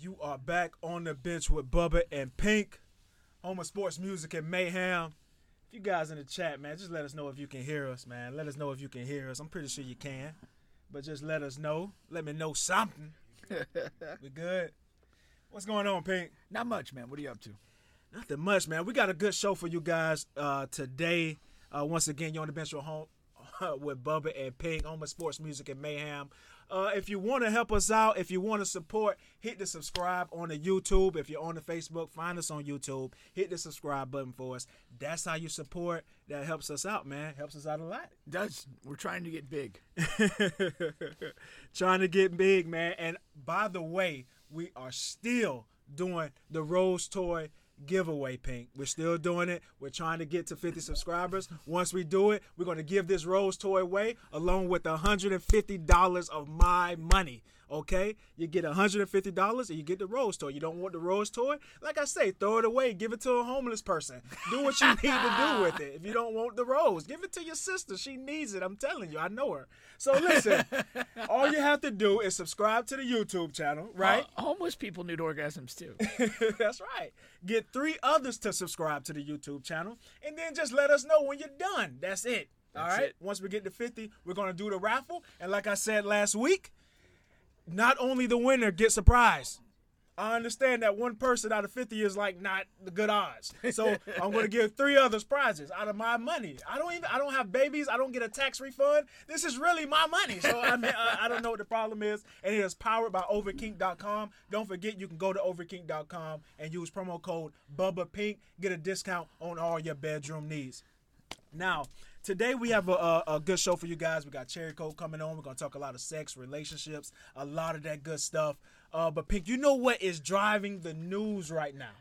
You are back on the bench with Bubba and Pink, home of sports music and mayhem. If you guys in the chat, man, just let us know if you can hear us, man. Let us know if you can hear us. I'm pretty sure you can, but just let us know. Let me know something. we good? What's going on, Pink? Not much, man. What are you up to? Nothing much, man. We got a good show for you guys uh, today. Uh, once again, you're on the bench with home with Bubba and Pink, home of sports music and mayhem. Uh, if you want to help us out, if you want to support, hit the subscribe on the YouTube. If you're on the Facebook, find us on YouTube. Hit the subscribe button for us. That's how you support. That helps us out, man. Helps us out a lot. Does we're trying to get big. Trying to get big, man. And by the way, we are still doing the Rose Toy giveaway pink. We're still doing it. We're trying to get to 50 subscribers. Once we do it we're going to give this rose toy away along with $150 of my money okay you get $150 and you get the rose toy you don't want the rose toy like i say throw it away give it to a homeless person do what you need to do with it if you don't want the rose give it to your sister she needs it i'm telling you i know her so listen all you have to do is subscribe to the youtube channel right Uh, homeless people need orgasms too. That's right. Get three others to subscribe to the YouTube channel, and then just let us know when you're done. That's it. All That's right. it. Once we get to 50, we're gonna do the raffle, and like I said last week, not only the winner gets a prize. I understand that one person out of 50 is like not the good odds. So I'm gonna give three others prizes out of my money. I don't even I don't have babies. I don't get a tax refund. This is really my money. So I mean I, I don't know what the problem is. And it is powered by overkink.com. Don't forget you can go to overkink.com and use promo code Bubba Pink. Get a discount on all your bedroom needs. Now, today we have a, a, a good show for you guys. We got Cherry Coke coming on. We're gonna talk a lot of sex, relationships, a lot of that good stuff. Uh, but Pink, you know what is driving the news right now?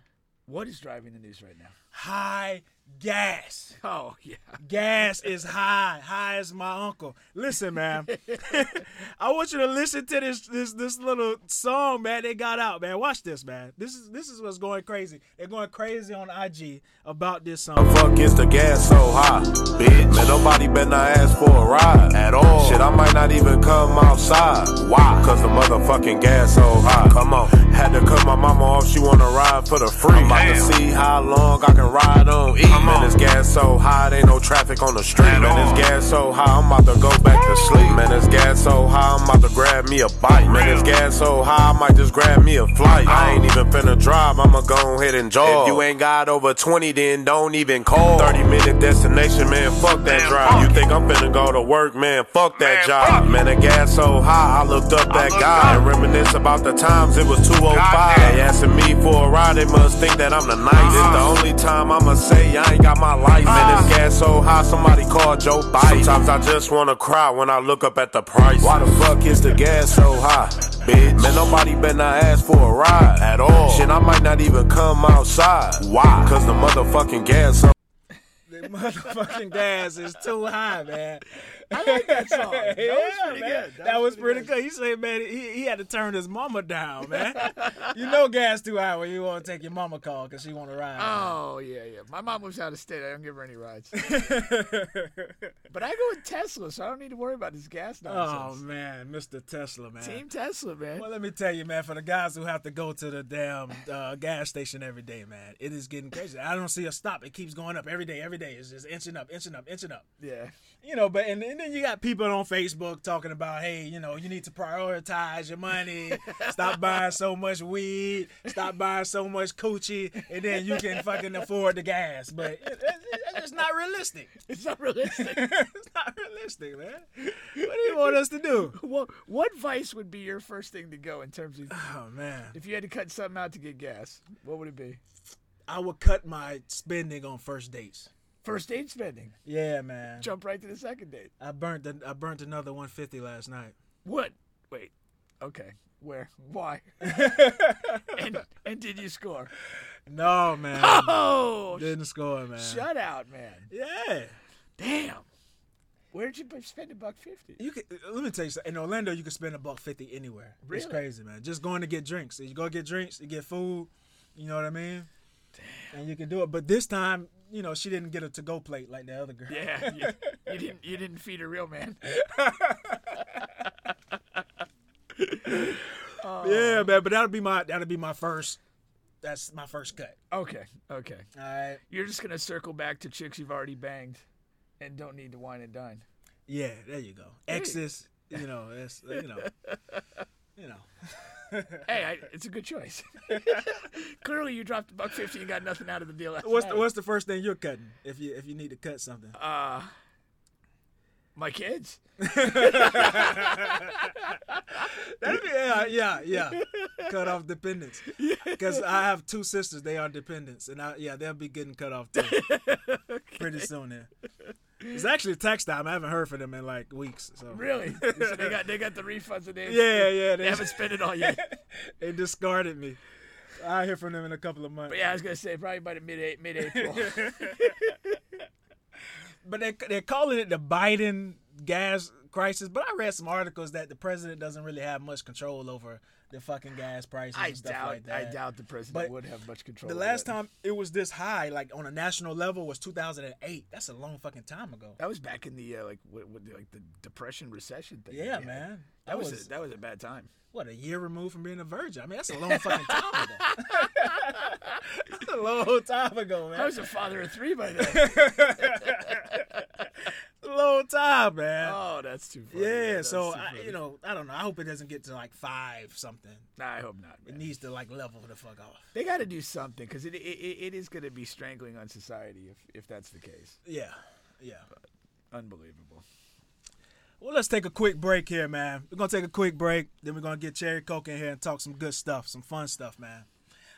what is driving the news right now? High gas. Oh yeah. Gas is high, high as my uncle. Listen, man, I want you to listen to this this this little song, man. They got out, man. Watch this, man. This is this is what's going crazy. They're going crazy on IG about this song. Fuck is the gas so high, bitch? Man, nobody better not ask for a ride at all. Shit, I might not even come outside. Why? Cause the motherfucking gas so high. Come on. Had to cut my mama off, she wanna ride for the free. I'm about to see how long I can ride on E. Man, this gas so high, ain't no traffic on the street. Man, this gas so high, I'm about to go back to sleep. Man, this gas so high, I'm about to grab me a bite. Man, this gas so high, I might just grab me a flight. I uh-huh. ain't even finna drive, I'ma go ahead and jog. If you ain't got over 20, then don't even call. 30 minute destination, man, fuck that drive. You think I'm finna go to work, man, fuck that job. Man, the gas so high, I looked up that guy and reminisce about the times it was 205. They asking me for a ride, they must think that I'm the nicest. It's the only time I'ma say I ain't got my life. Man, this uh-huh. gas so high, somebody call Joe Biden. Sometimes I just wanna cry when I look up at the price. Why the fuck is the gas so high? Bitch, man, nobody better not ask for a ride at all. Shit, I might not even come outside. Why? Cause the motherfucking gas so The motherfucking gas is too high, man. I like that song. That yeah, was pretty man. good. That, was pretty good. He said, man, he, he had to turn his mama down, man. you know gas too high when you want to take your mama call because she want to ride. Oh yeah, yeah. My mom moves out of state. I don't give her any rides. but I go with Tesla, so I don't need to worry about this gas nonsense. oh, man, Mr. Tesla, man. Team Tesla, man. Well, let me tell you, man, for the guys who have to go to the damn uh, gas station every day, man, it is getting crazy. I don't see a stop. It keeps going up every day, every day. It's just inching up, inching up, inching up. Yeah. You know, but and, and then you got people on Facebook talking about, hey, you know, you need to prioritize your money, stop buying so much weed, stop buying so much coochie, and then you can fucking afford the gas. But it, it, it's not realistic. It's not realistic. it's not realistic, man. What do you want us to do? what, what vice would be your first thing to go in terms of Oh man, if you had to cut something out to get gas? What would it be? I would cut my spending on first dates. First date spending. Yeah, man. Jump right to the second date. I burnt the, I burnt another 150 last night. What? Wait. Okay. Where? Why? and and did you score? No, man. Oh, Didn't score, man. shut out, man. Yeah. Damn. Where'd you spend a buck fifty? You could uh, let me tell you something. In Orlando, you can spend a buck fifty anywhere. Really? It's crazy, man. Just going to get drinks. You go get drinks, you get food. You know what I mean? And you can do it. But this time, you know, she didn't get a to-go plate like the other girl. Yeah, you, you didn't you didn't feed a real man. Yeah, man. But that'll be my that'll be my first. That's my first cut. Okay, okay. All right. You're just gonna circle back to chicks you've already banged, and don't need to wine and dine. Yeah, there you go. Exes, you know, that's you know, you know. Hey, I, it's a good choice. Clearly, you dropped a buck fifty and got nothing out of the deal. What's the, what's the first thing you're cutting if you if you need to cut something? Uh, my kids. That'd be- yeah, yeah, yeah. Cut off dependents. Because I have two sisters. They are dependents, and I, yeah, they'll be getting cut off too pretty soon. There. It's actually tax time. I haven't heard from them in like weeks. So Really? so they got they got the refunds and they Yeah, yeah. they They, haven't spent it all yet. they discarded me. I hear from them in a couple of months. But yeah, I was gonna say probably by the mid mid April. But they they're calling it the Biden gas crisis. But I read some articles that the president doesn't really have much control over the fucking gas prices I and stuff doubt like that. I doubt the president But would have much control. The last time it was this high, like on a national level, was 2008. That's a long fucking time ago. that was back in the uh, like what, what, like the depression recession thing. Yeah, man. That, That was, was a, that was a bad time. what a year removed from being a virgin. I mean, that's a long fucking time ago. that's a long time ago, man. I was a father of three by then. long time, man. oh, that's too funny. yeah. man. So I, you know, I don't know. I hope it doesn't get to like five something. Nah, I hope not. It needs to like level the fuck off. They got to do something because it, it it it is going to be strangling on society if if that's the case. Yeah. Yeah. Unbelievable. Well, let's take a quick break here, man. We're gonna take a quick break, then we're gonna get Cherry Coke in here and talk some good stuff, some fun stuff, man.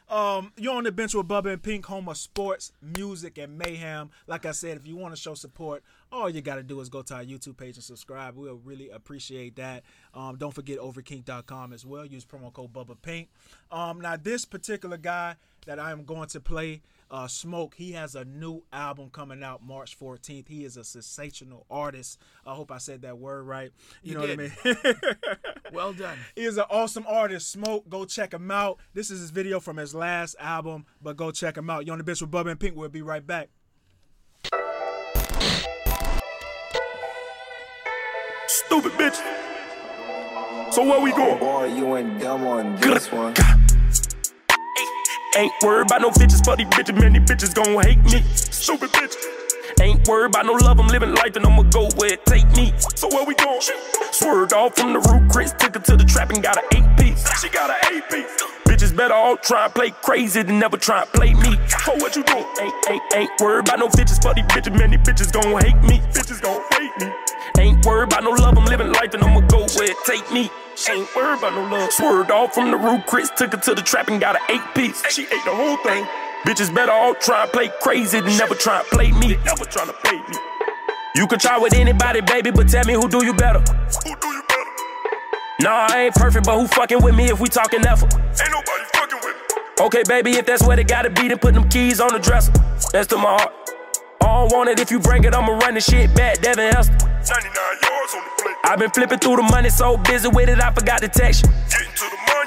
Um, you're on the bench with Bubba and Pink, home of sports, music, and mayhem. Like I said, if you want to show support, all you got to do is go to our YouTube page and subscribe. We'll really appreciate that. Um, don't forget overkink.com as well. Use promo code Bubba Pink. Um, now, this particular guy that I am going to play, uh, Smoke, he has a new album coming out March 14th. He is a sensational artist. I hope I said that word right. You, You know did. what I mean? Well done. He is an awesome artist. Smoke, go check him out. This is his video from his last album, but go check him out. You're on the bitch with Bubba and Pink. We'll be right back. Stupid bitch. So where we going? Boy, you ain't dumb on this one. Ain't worried about no bitches, for these bitches, man, these bitches gon' hate me. Stupid bitch. Ain't worried about no love, I'm living life and I'ma go where it take me. So where we going? Swerved off from the roof, Chris took her to the trap and got an eight piece. She got an eight piece. Bitches better all try and play crazy than never try and play me. So what you doing? Ain't, ain't, ain't worried about no bitches, for these bitches, man, these bitches gon' hate me. Bitches gon' hate me. Ain't worried about no love, I'm living life and I'ma go where it take me. Ain't worried about no love. Swerved off from the roof, Chris took her to the trap and got an eight piece. She ate the whole thing. Bitches better all try and play crazy than never try and play me. Never trying to play me. You can try with anybody, baby, but tell me who do you better. Who do you better? Nah, I ain't perfect, but who fucking with me if we talking effort? Ain't nobody fucking with me. Okay, baby, if that's where they gotta be, then put them keys on the dresser. That's to my heart. I don't want it if you bring it, I'ma run the shit back, Devin Hester. 99 yards on the plate. I've been flipping through the money, so busy with it, I forgot to text you. Getting to the money,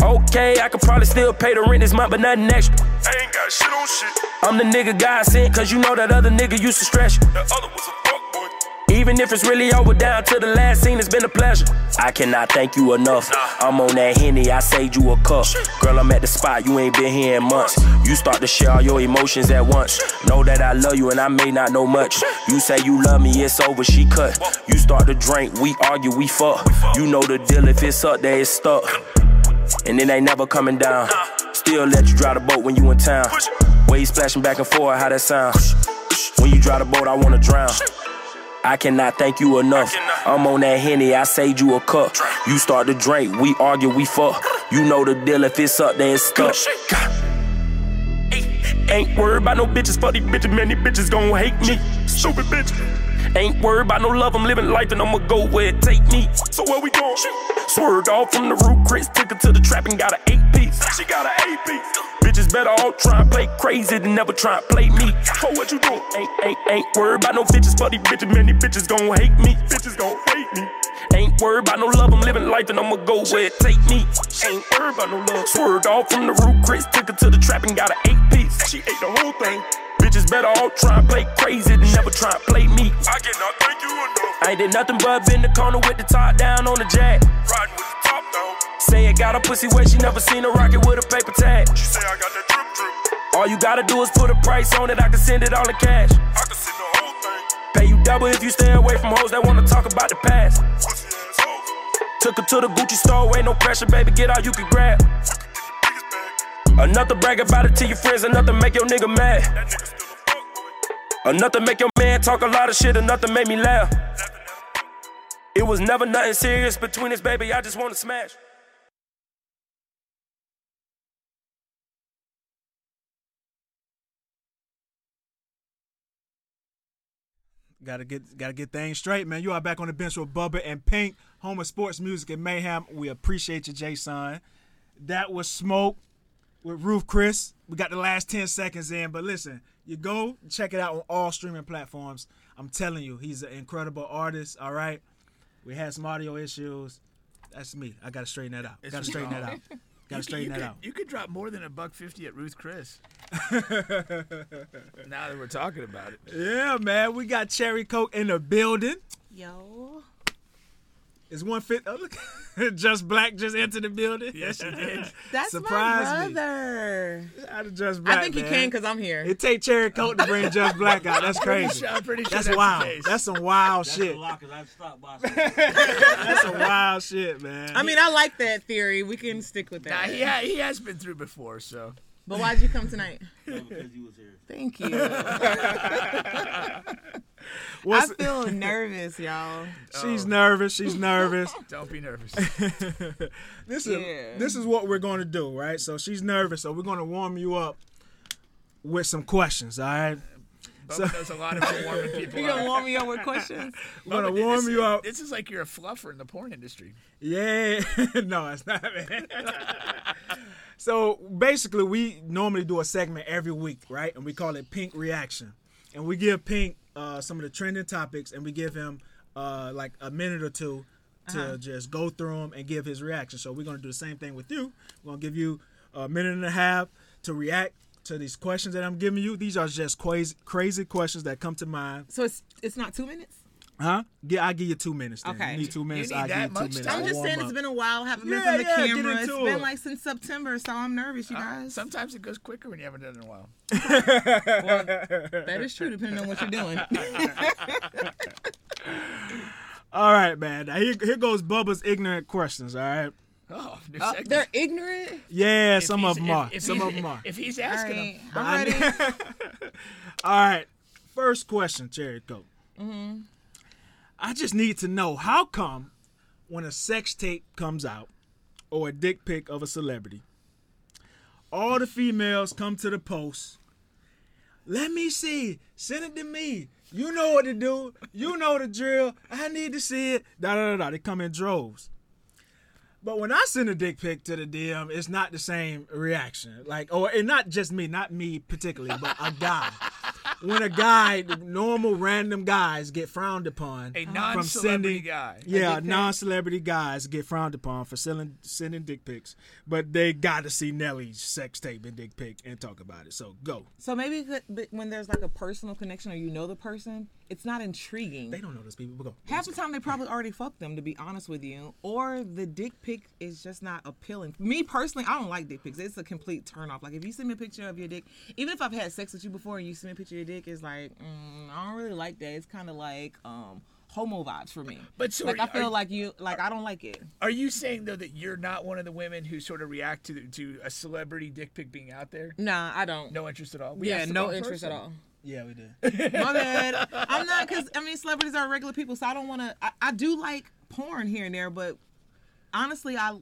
Okay, I could probably still pay the rent this month, but nothing extra. I ain't got shit on shit. I'm the nigga God sent, cause you know that other nigga used to stress you. The other was a fuck boy. Even if it's really over down to the last scene, it's been a pleasure. I cannot thank you enough. I'm on that henny, I saved you a cup. Girl, I'm at the spot, you ain't been here in months. You start to share all your emotions at once. Know that I love you and I may not know much. You say you love me, it's over, she cut. You start to drink, we argue, we fuck. You know the deal, if it's up there, it's stuck. And it ain't never coming down. Still let you drive the boat when you in town. Waves splashing back and forth, how that sound? When you drive the boat, I wanna drown. I cannot thank you enough. I'm on that henny, I saved you a cup. You start to drink, we argue, we fuck. You know the deal, if it's up, then it's stuck. Ain't worried about no bitches, for these bitches, man, these bitches gon' hate me. Stupid bitch. Ain't worried about no love, I'm living life and I'ma go where it take me. So where we going? Swerved off from the roof, Chris took her to the trap and got an eight piece. She got an eight piece. Bitches better all try and play crazy than never try and play me. So what you doing? Ain't, ain't, ain't worried about no bitches, these bitches, many bitches gon' hate me. Bitches gon' hate me. Ain't worried about no love, I'm living life and I'ma go where it take me. Ain't worried about no love. Swerved off from the roof, Chris took her to the trap and got an eight piece. She ate the whole thing. Bitches better all try and play crazy than never try and play me. I cannot thank you enough. I ain't did nothing but been the corner with the top down on the jack. Riding with the top down. Say it got a pussy wet, she never seen a rocket with a paper tag. She say I got that drip drip. All you gotta do is put a price on it, I can send it all in cash. I can send the whole thing. Pay you double if you stay away from hoes that wanna talk about the past. Pussy ass hoes. Took her to the Gucci store, ain't no pressure, baby, get all you can grab. Another brag about it to your friends, another make your nigga mad. Another make your man talk a lot of shit, another make me laugh. It was never nothing serious between us, baby, I just wanna smash. Gotta get gotta get things straight, man. You are back on the bench with Bubba and Pink, home of sports music and mayhem. We appreciate you, Jason. That was Smoke with Ruth Chris. We got the last 10 seconds in, but listen, you go check it out on all streaming platforms. I'm telling you, he's an incredible artist, all right? We had some audio issues. That's me. I gotta straighten that out. It's gotta straighten that oh. out. Gotta You straighten could, that out. You could drop more than a buck fifty at Ruth Chris. now that we're talking about it. Yeah, man. We got Cherry Coke in the building. Yo. Is one fit? Oh, look. just Black just entered the building. Yes, he did. That's Surprise my me. brother. Out of Just Black. I think he man. can because I'm here. It take Cherry Coke to bring Just Black out. That's crazy. I'm pretty sure That's that's, wild. the case. That's some wild That's shit. a lot, 'cause I've stopped. That's some wild shit, man. I mean, I like that theory. We can stick with Nah, that. he, ha- he has been through before, so. But why'd you come tonight? No, because you was here. Thank you. I What's- feel nervous, y'all. she's nervous. She's nervous. Don't be nervous. this is Yeah. this is what we're going to do, right? So she's nervous. So we're going to warm you up with some questions. All right. Bubba knows a lot of warming people You gonna warm me up with questions? We're going Bubba, to warm this, you up. This is like you're a fluffer in the porn industry. Yeah, no, it's not, man. So basically, we normally do a segment every week, right? And we call it Pink Reaction, and we give Pink uh, some of the trending topics, and we give him uh, like a minute or two to just go through them and give his reaction. So we're gonna do the same thing with you. We're gonna give you a minute and a half to react to these questions that I'm giving you. These are just crazy, crazy questions that come to mind. So it's it's not two minutes. Huh? Yeah, I'll give you two minutes. Then. Okay. You need two minutes. need I'll give you two much minutes. I'm just saying up. it's been a while. Haven't been Yeah, from the yeah, get camera. It's into been it. like since September, so I'm nervous, you Uh, guys. sometimes it goes quicker when you haven't done it in a while. that is true, depending on what you're doing. All right, man. Now here, here goes Bubba's ignorant questions. All right. Oh, new Uh, they're ignorant. Yeah, If some of them are. if some he's- of them are. If he's asking right, them, I'm ready. All right. First question, Cherry Coke. Mm-hmm. I just need to know how come when a sex tape comes out or a dick pic of a celebrity, all the females come to the post. Let me see. Send it to me. You know what to do. You know the drill. I need to see it. Da da da da. They come in droves. But when I send a dick pic to the DM, it's not the same reaction. Like, or and not just me, not me particularly, but a guy. When a guy, normal random guys get frowned upon a from non-celebrity sending, guy. yeah, non-celebrity guys get frowned upon for selling, sending dick pics, but they got to see Nelly's sex tape and dick pic and talk about it. So go. So maybe it could- but when there's like a personal connection or you know the person, it's not intriguing. They don't know those people. But go. Half the time they probably already fucked them, to be honest with you. Or the dick pic is just not appealing. Me personally, I don't like dick pics. It's a complete turn off. Like if you send me a picture of your dick, even if I've had sex with you before and you send me a picture of your dick, it's like mm, I don't really like that. It's kind of like um homo vibes for me. But so like I feel are- like you like I don't like it. Are you saying though that you're not one of the women who sort of react to to a celebrity dick pic being out there? Nah, I don't. No interest at all. We yeah, no interest person. at all. Yeah, we did. My bad. I'm not because I mean celebrities are regular people, so I don't want to. I, I do like porn here and there, but honestly, I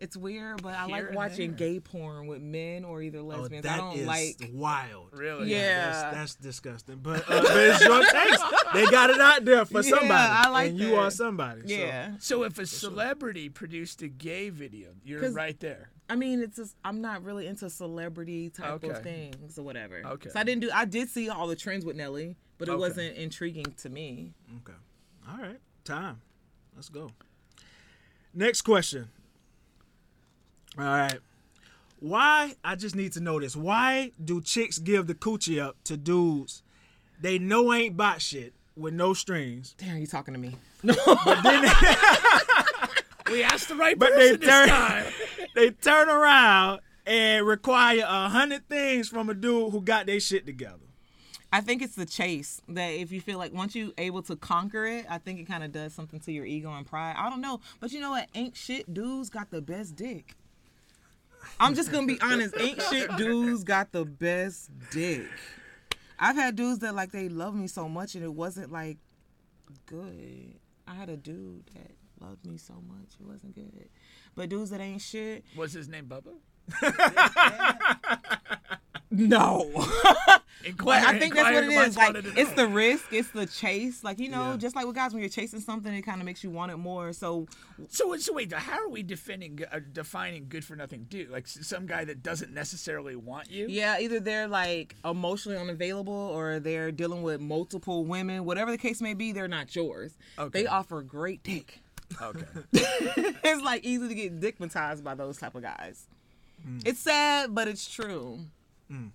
it's weird, but I Here like watching there. gay porn with men or either Oh, lesbians. I that don't is like. wild. Really? Yeah. That's, that's disgusting. But, uh, but it's your taste. They got it out there for Yeah, somebody. I like and you are somebody. so. Yeah, So if a celebrity produced a gay video, you're right there. I mean, it's just I'm not really into celebrity type Okay. of things or whatever. Okay. So I didn't do. I did see all the trends with Nelly, but it Okay. wasn't intriguing to me. Okay. All right. Time. Let's go. Next question. All right. Why? I just need to know this. Why do chicks give the coochie up to dudes they know ain't bot shit with no strings? Damn, you talking to me? We asked the right But person they this turn- time. they turn around and require a hundred things from a dude who got their shit together. I think it's the chase that if you feel like once you able to conquer it, I think it kind of does something to your ego and pride. I don't know, but you know what? Ain't shit dudes got the best dick. I'm just gonna be honest. Ain't shit dudes got the best dick. I've had dudes that like they love me so much and it wasn't like good. I had a dude that loved me so much it wasn't good. But dudes that ain't shit, Was his name Bubba? no. Inquire- I think that's what it is. Like it's the risk, it's the chase. Like you know, Yeah. just like with guys, when you're chasing something, it kind of makes you want it more. So So, so wait, how are we defining uh, defining good for nothing dude? Like some guy that doesn't necessarily want you? yeah, either they're like emotionally unavailable or they're dealing with multiple women. Whatever the case may be, they're not yours. Okay. They offer great dick. Okay. it's like easy to get dickmatized by those type of guys. Mm. It's sad, but it's true. Mm.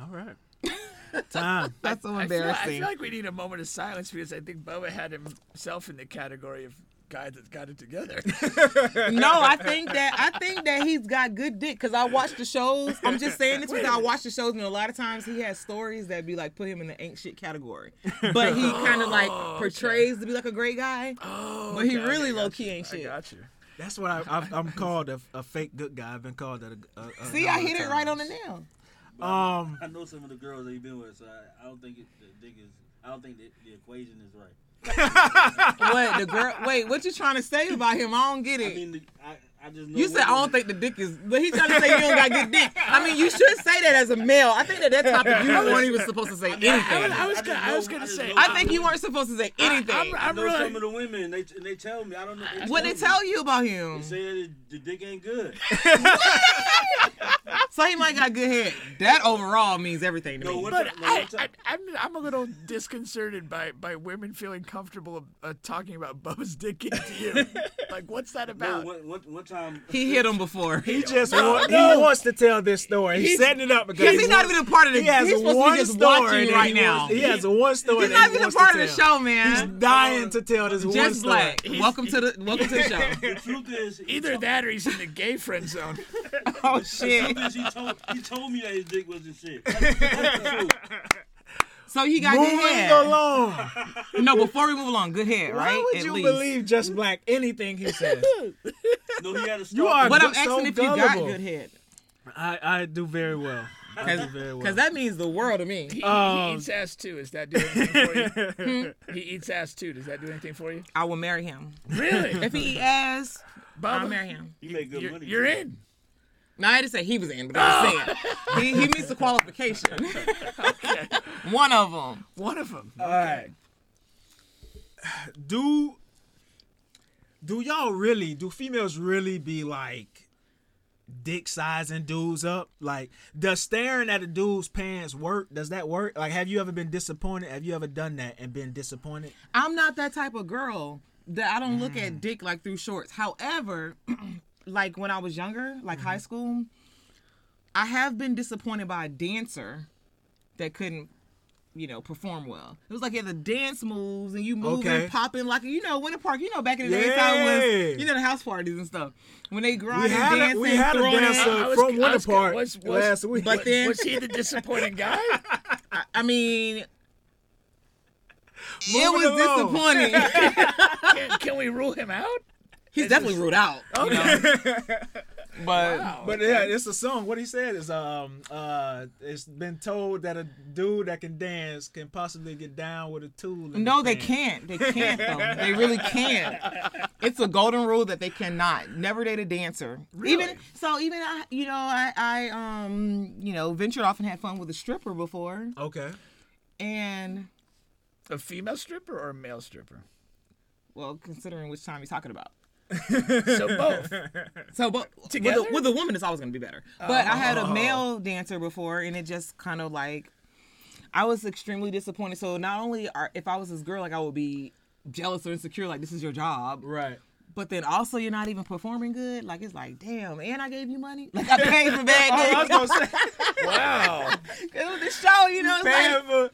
All right. Time. That's so I feel, I feel like we need a moment of silence because I think Bubba had himself in the category of guy that's got it together. no, I think that I think that he's got good dick because I watch the shows. I'm just saying this because I watch the shows, and a lot of times he has stories that be like put him in the ain't shit category. But he kind of like portrays to be like a great guy, oh, but he okay, really low key you. ain't I shit. got you. That's what I, I've, I'm called a, a fake good guy. I've been called that. A, a, a See, I hit of it right on the nail. Um, I know some of the girls that you've been with, so I, I don't think it, the dick is. I don't think the, the equation is right. What the girl? Wait, what you trying to say about him? I don't get I it. mean, the, I, I. You said I don't think the dick is, but he's trying to say you don't got good dick. I mean, you should say that as a male. I think that that topic you weren't even supposed to say I was, anything. I was, I gonna, I was gonna I just say. I think you weren't supposed to say anything. I'm, I I'm know really. some of the women, they and they tell me. I don't know. They What they me. tell you about him? They say that the dick ain't good. So he might got good head. That overall means everything to No, me. But No, I, I, I'm, I'm a little disconcerted by, by women feeling comfortable uh, talking about Bubba's dick into you. like, what's that No, about? one, one, one time. He hit him before. he just No, want, no. he wants to tell this story. He's, He's- setting it up because Because he he's not even a part of the. He has he's one to be story right he now. Wants, he has one story He's that not he even a wants part of the show, man. He's dying to tell this one story. like welcome to the welcome to the show. The truth is, Either told- that or he's in the gay friend zone. Oh The shit! truth is, he told he told me that his dick wasn't shit. That's, that's the truth. So he got good Moving head. along. No, before we move along, good head, right? Why would At you least. believe Just Black anything he says? No, he had a You are stalker. But I'm so asking if you got gullible. good head, I, I do very well. I do very well. because that means the world to me. He, he Um, eats ass too. Is that doing anything for you? he eats ass too. Does that do anything for you? I will marry him Really? if he eat ass. I'll Bubba, marry him. He made good you're, money. you're too. in. No, I didn't say he was in, but I was saying he, he meets the qualification. One of them. One of them. All right. Do do y'all really? Do females really be like dick sizing dudes up? Like, does staring at a dude's pants work? Does that work? Like, have you ever been disappointed? Have you ever done that and been disappointed? I'm not that type of girl that I don't look Mm. at dick like through shorts. However, like when I was younger, like Mm-hmm. high school, I have been disappointed by a dancer that couldn't, you know, perform well. It was like yeah, the dance moves and you moving, Okay. popping like you know, Winter Park. You know, back in the day, how was you know the house parties and stuff when they We grind and had a, dancing, we had a dancer was- from I Winter was- Park was- was- last week. But then, Was he the disappointing guy? I, I mean. It was along. disappointing. can, can we rule him out? He's definitely ruled out. You know? but Wow. But yeah, it's a song. What he said is, um, uh, it's been told that a dude that can dance can possibly get down with a tool. No, the they can't. They can't though. They really can't. It's a golden rule that they cannot. Never date a dancer. Even so, even I, you know, I, I, um, you know, ventured off and had fun with a stripper before, Okay. and A female stripper or a male stripper? well, considering which time you're talking about. So both. So, but Together? with a, with a woman, it's always going to be better. Oh, but I had a oh. male dancer before, and it just kind of like I was extremely disappointed. So not only are if I was this girl, like I would be jealous or insecure, like this is your job, Right. but then also you're not even performing good. Like it's like, damn, and I gave you money. Like I paid for bad Oh, I was gonna say, Wow. it was the show, you know. It's like, for.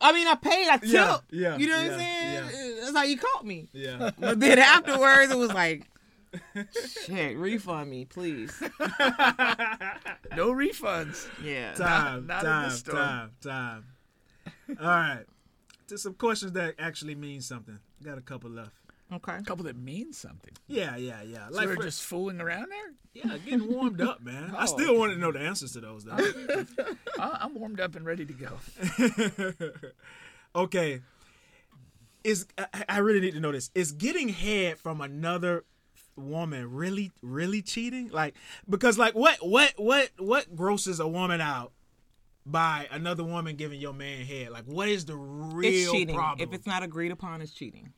I mean, I paid. I tipped. Yeah, yeah, You know what yeah, I'm saying? yeah. That's how you caught me. Yeah. But then afterwards, it was like, Shit, refund me, please. No refunds. Yeah. Time, not in time, this time, time. All right. To some questions that actually mean something. Got a couple left. Okay. A couple that mean something. Yeah, yeah, yeah. So Like we're for- just fooling around there. yeah, getting warmed up, man. I Oh, still wanted to know the answers to those though. Uh, I'm warmed up and ready to go. okay. Is I, I really need to know this. Is getting head from another woman really really cheating? Like because like what what what what grosses a woman out by another woman giving your man head? Like what is the real it's cheating. problem? If it's not agreed upon, it's cheating.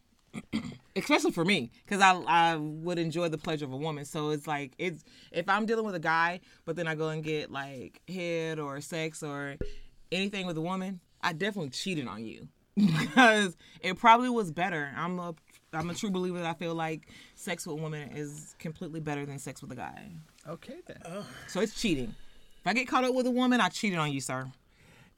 Especially for me, because I I would enjoy the pleasure of a woman. So it's like it's if I'm dealing with a guy, but then I go and get like head or sex or anything with a woman, I definitely cheated on you because it probably was better. I'm a I'm a true believer that I feel like sex with a woman is completely better than sex with a guy. Okay then. So it's cheating. If I get caught up with a woman, I cheated on you, sir.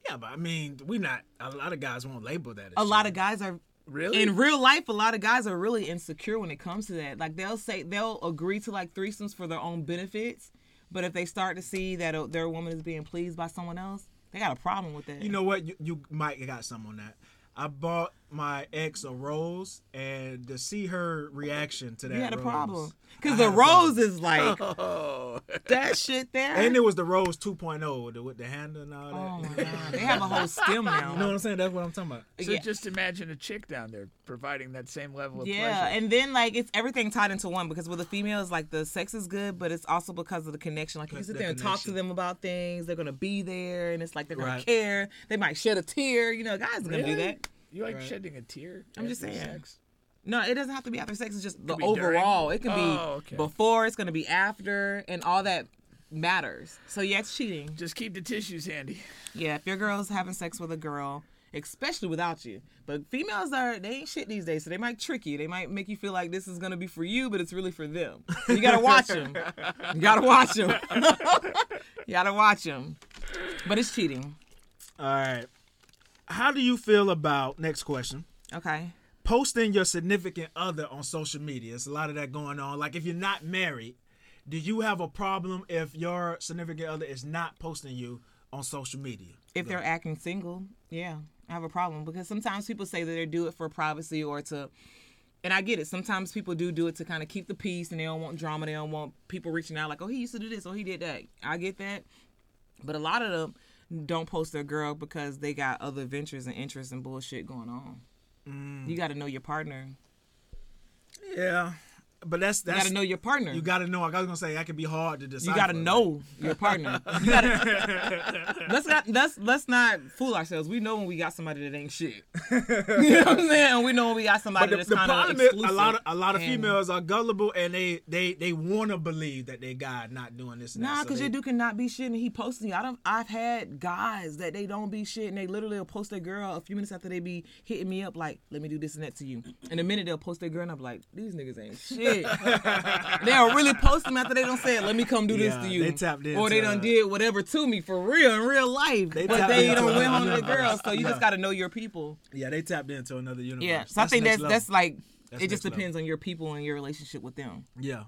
yeah, but I mean, we not a lot of guys won't label that. As a lot of guys are Really? in real life a lot of guys are really insecure when it comes to that like they'll say they'll agree to like threesomes for their own benefits but if they start to see that uh, their woman is being pleased by someone else they got a problem with that You know what? You, you might got some on that. I bought my ex a rose, and to see her reaction to that, you had a rose, problem because the rose is like Oh, that shit there and it was the rose 2.0 with the, with the handle and all that. oh my god they have a whole stem now You know what I'm saying? That's what I'm talking about. so Yeah. just imagine a chick down there providing that same level of Yeah, pleasure. and then like it's everything tied into one because with the females, like the sex is good, but it's also because of the connection. Like you sit the there and talk to them about things, they're gonna be there, and it's like they're gonna care. They might shed a tear. You know, guys are gonna do that. You like Right. shedding a tear? I'm just saying. Sex? No, it doesn't have to be after sex. It's just the be during? overall. It can be Oh, okay. before. It's gonna be after, and all that matters. So yeah, it's cheating. Just keep the tissues handy. Yeah, if your girl's having sex with a girl, especially without you. But females are they ain't shit these days, so they might trick you. They might make you feel like this is gonna be for you, but it's really for them. So you gotta watch them. You gotta watch them. you gotta watch them. But it's cheating. All right. How do you feel about next question? Okay. Posting your significant other on social media. There's a lot of that going on. Like if you're not married, do you have a problem if your significant other is not posting you on social media? If they're acting single, yeah, I have a problem because sometimes people say that they do it for privacy or to. And I get it. Sometimes people do do it to kind of keep the peace, and they don't want drama. They don't want people reaching out like, "Oh, he used to do this. Oh, he did that." I get that, but a lot of them don't post their girl because they got other ventures and interests and bullshit going on. Mm. You got to know your partner. Yeah. But that's You that's got to know your partner. you gotta know. I was gonna say that can be hard to decide. You got to know your partner. You gotta, let's not let's let's not fool ourselves. We know when we got somebody that ain't shit. you know what I'm saying? We know when we got somebody But the, that's kind of problem is exclusive. a lot of a lot of and- females are gullible and they they they want to believe that they guy not doing this. And Nah, that, so because they- your dude cannot be shit and he posting you. I don't. I've had guys that they don't be shit and they literally will post their girl a few minutes after they be hitting me up like, "Let me do this and that to you." And the minute they'll post their girl, and I'm like, "These niggas ain't shit." They'll really post them after they don't say it. Let me come do this Yeah, to you. they tapped or they done did whatever to me for real in real life. They but they don't went home to the girl. So you just got to know your people. yeah, they tapped into another universe. Yeah. So I think that's level. that's like That's it just next level. depends on your people and your relationship with them. yeah,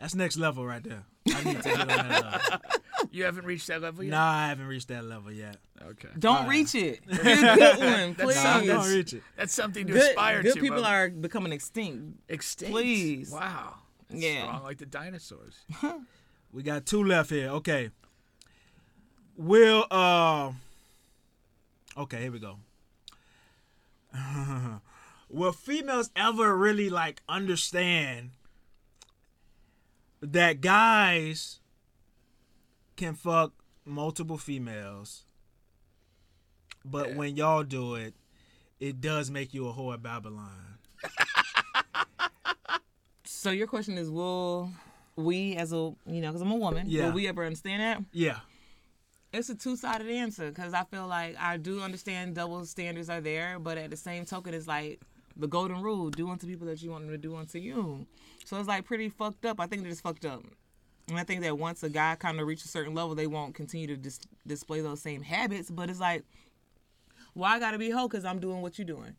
that's next level right there. I need to get on that level. You haven't reached that level yet. Nah, I haven't reached that level yet. Okay. Don't reach it. Get a good one, please. Nah, That's- don't reach it. That's something to good aspire good to. people Mo. are becoming extinct. extinct. Please. Wow. That's Yeah. Strong like the dinosaurs. We got two left here. Okay. Will uh Okay, here we go. Will females ever really like understand that guys can fuck multiple females, but when y'all do it, it does make you a whore at Babylon. So your question is, will we, as a you know, because I'm a woman, Yeah. will we ever understand that? Yeah. It's a two sided answer because I feel like I do understand double standards are there, but at the same token, it's like the golden rule: do unto people that you want them to do unto you. So it's like pretty fucked up. I think they're just fucked up. And I think that once a guy kind of reaches a certain level, they won't continue to dis- display those same habits. But it's like, why I gotta be hoe because I'm doing what you're doing?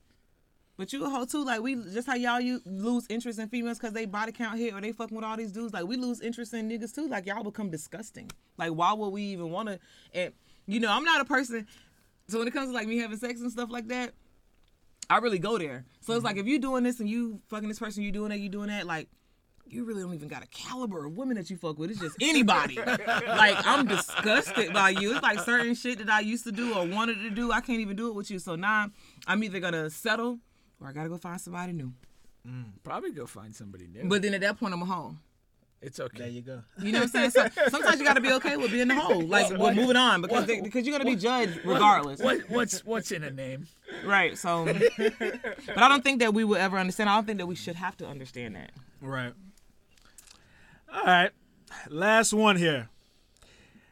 But you a hoe too. Like we just how y'all you lose interest in females because they body count hit or they fucking with all these dudes. Like we lose interest in niggas too. Like y'all become disgusting. Like why would we even want to? And you know I'm not a person. So when it comes to like me having sex and stuff like that, I really go there. So it's like mm-hmm. if you're doing this and you fucking this person, you doing that, you doing that, like you really don't even got a caliber of women that you fuck with. It's just anybody. like I'm disgusted by you. It's like certain shit that I used to do or wanted to do. I can't even do it with you. So now I'm either gonna settle or I gotta go find somebody new. Mm, probably go find somebody new. But then at that point I'm a hoe. It's okay. There you go. You know what I'm saying? So sometimes you gotta be okay with being the hoe. Like we're moving on because they, because you're gonna be judged regardless. What what's what's in a name? Right. So, but I don't think that we will ever understand. I don't think that we should have to understand that. Right. All right. Last one here.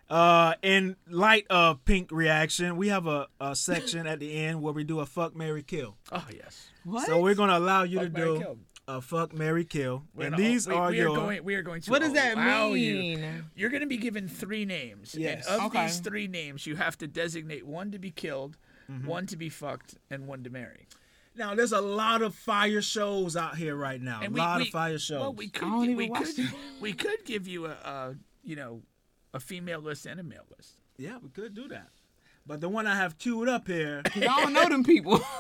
Uh, in light of pink reaction, we have a, a section at the end where we do a fuck Mary kill. Oh yes. What? So we're gonna allow you Fuck, to marry, do kill. A fuck Mary kill, We're and gonna- these we, are we your. are going. We are going to. What does that allow mean? You, you're going to be given three names. Yes. And of Okay. these three names, you have to designate one to be killed, Mm-hmm. one to be fucked, and one to marry. now, there's a lot of fire shows out here right now. And a we, lot we, of fire shows. Well, we could. don't even we watch could. them. we could give you a, a, you know, a female list and a male list. yeah, we could do that. But the one I have queued up here, Y'all don't know them people.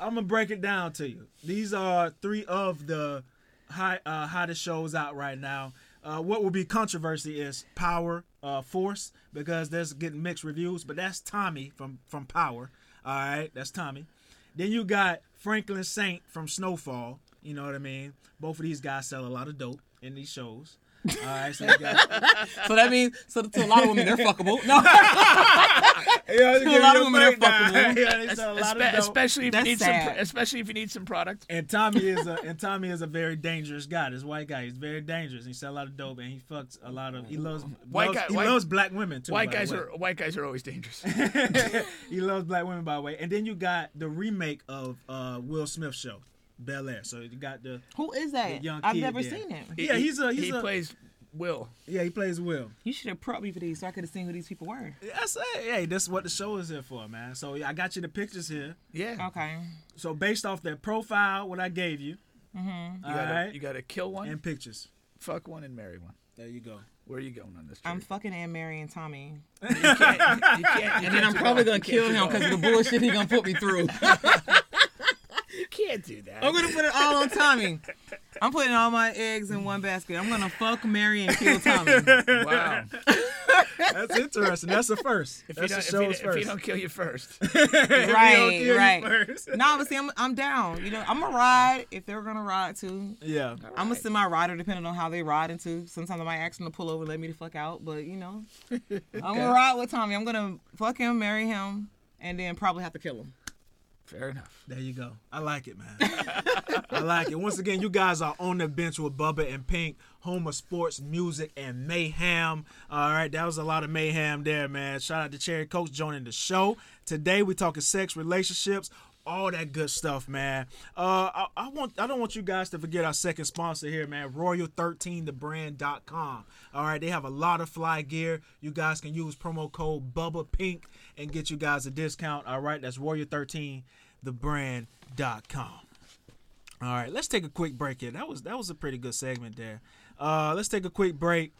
I'm gonna break it down to you. These are three of the high uh, hottest shows out right now. Uh, what will be controversy is Power uh, Force because there's getting mixed reviews, but that's Tommy from from Power. All right, that's Tommy. Then you got Franklin Saint from Snowfall. You know what I mean? Both of these guys sell a lot of dope in these shows. All right, so so that means so to a lot of women they're fuckable. No. yeah, To a lot of women, they're fuckable. yeah, they a lot of Espe- dope. especially if That's you need some. sad. Pro- especially if you need some product. And Tommy is a and Tommy is a very dangerous guy. This white guy, he's very dangerous. He sells a lot of dope and he fucks a lot of. He loves White loves- guy- he white- loves black women too. White guys are white guys are always dangerous. he loves black women by the way. And then you got the remake of uh, Will Smith show, Bel Air. So you got the Who is that? The young I've kid never there. seen him. yeah he's a he's he a plays Will. yeah he plays Will. You should have prepped me for these so I could have seen who these people were. That's hey that's what the show is here for man. So I got you the pictures here. Yeah. Okay. So based off their profile, what I gave you, mm-hmm. You all gotta right, you gotta kill one, and pictures. fuck one, and marry one. There you go. Where are you going on this? I'm fucking Anne Mary and Tommy. you can't. You, you can't. You And then can't I'm probably gonna kill him because of the bullshit he gonna put me through. You can't do that. I'm gonna put it all on Tommy. I'm putting all my eggs in one basket. I'm gonna fuck Mary and kill Tommy. Wow. That's interesting. That's the first. If you, That's don't, the if, show's you, if you don't kill you first, right, you right. first. No, but see, I'm, I'm down. You know, I'm gonna ride if they're gonna ride too. Yeah. I'm a my rider depending on how they ride into. Sometimes I might ask them to pull over and let me the fuck out, but you know, I'm gonna ride with Tommy. I'm gonna fuck him, marry him, and then probably have to kill him. Fair enough. There you go. I like it, man. I like it. Once again, you guys are on the bench with Bubba and Pink, home of sports, music, and mayhem. All right, that was a lot of mayhem there, man. Shout out to Cherry Coke joining the show. Today we talking sex, relationships, all that good stuff, man. Uh, I, I want I don't want you guys to forget our second sponsor here, man. Royal13thebrand.com. All right, they have a lot of fly gear. You guys can use promo code Bubba Pink and get you guys a discount. All right, that's Royal13thebrand.com. All right, let's take a quick break here. That was that was a pretty good segment there. Uh, let's take a quick break.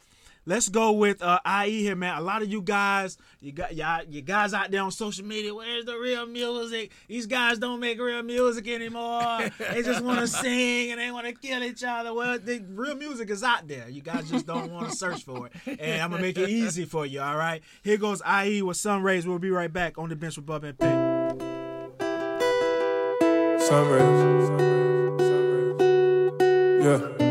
Let's go with uh, IE here, man. A lot of you guys, you got y'all, you guys out there on social media. Where's the real music? These guys don't make real music anymore. they just want to sing and they want to kill each other. Well, the real music is out there. You guys just don't want to search for it. And I'm gonna make it easy for you. All right. Here goes IE with Sun Rays. We'll be right back on the bench with Bub and Pink. Sunrays. Yeah.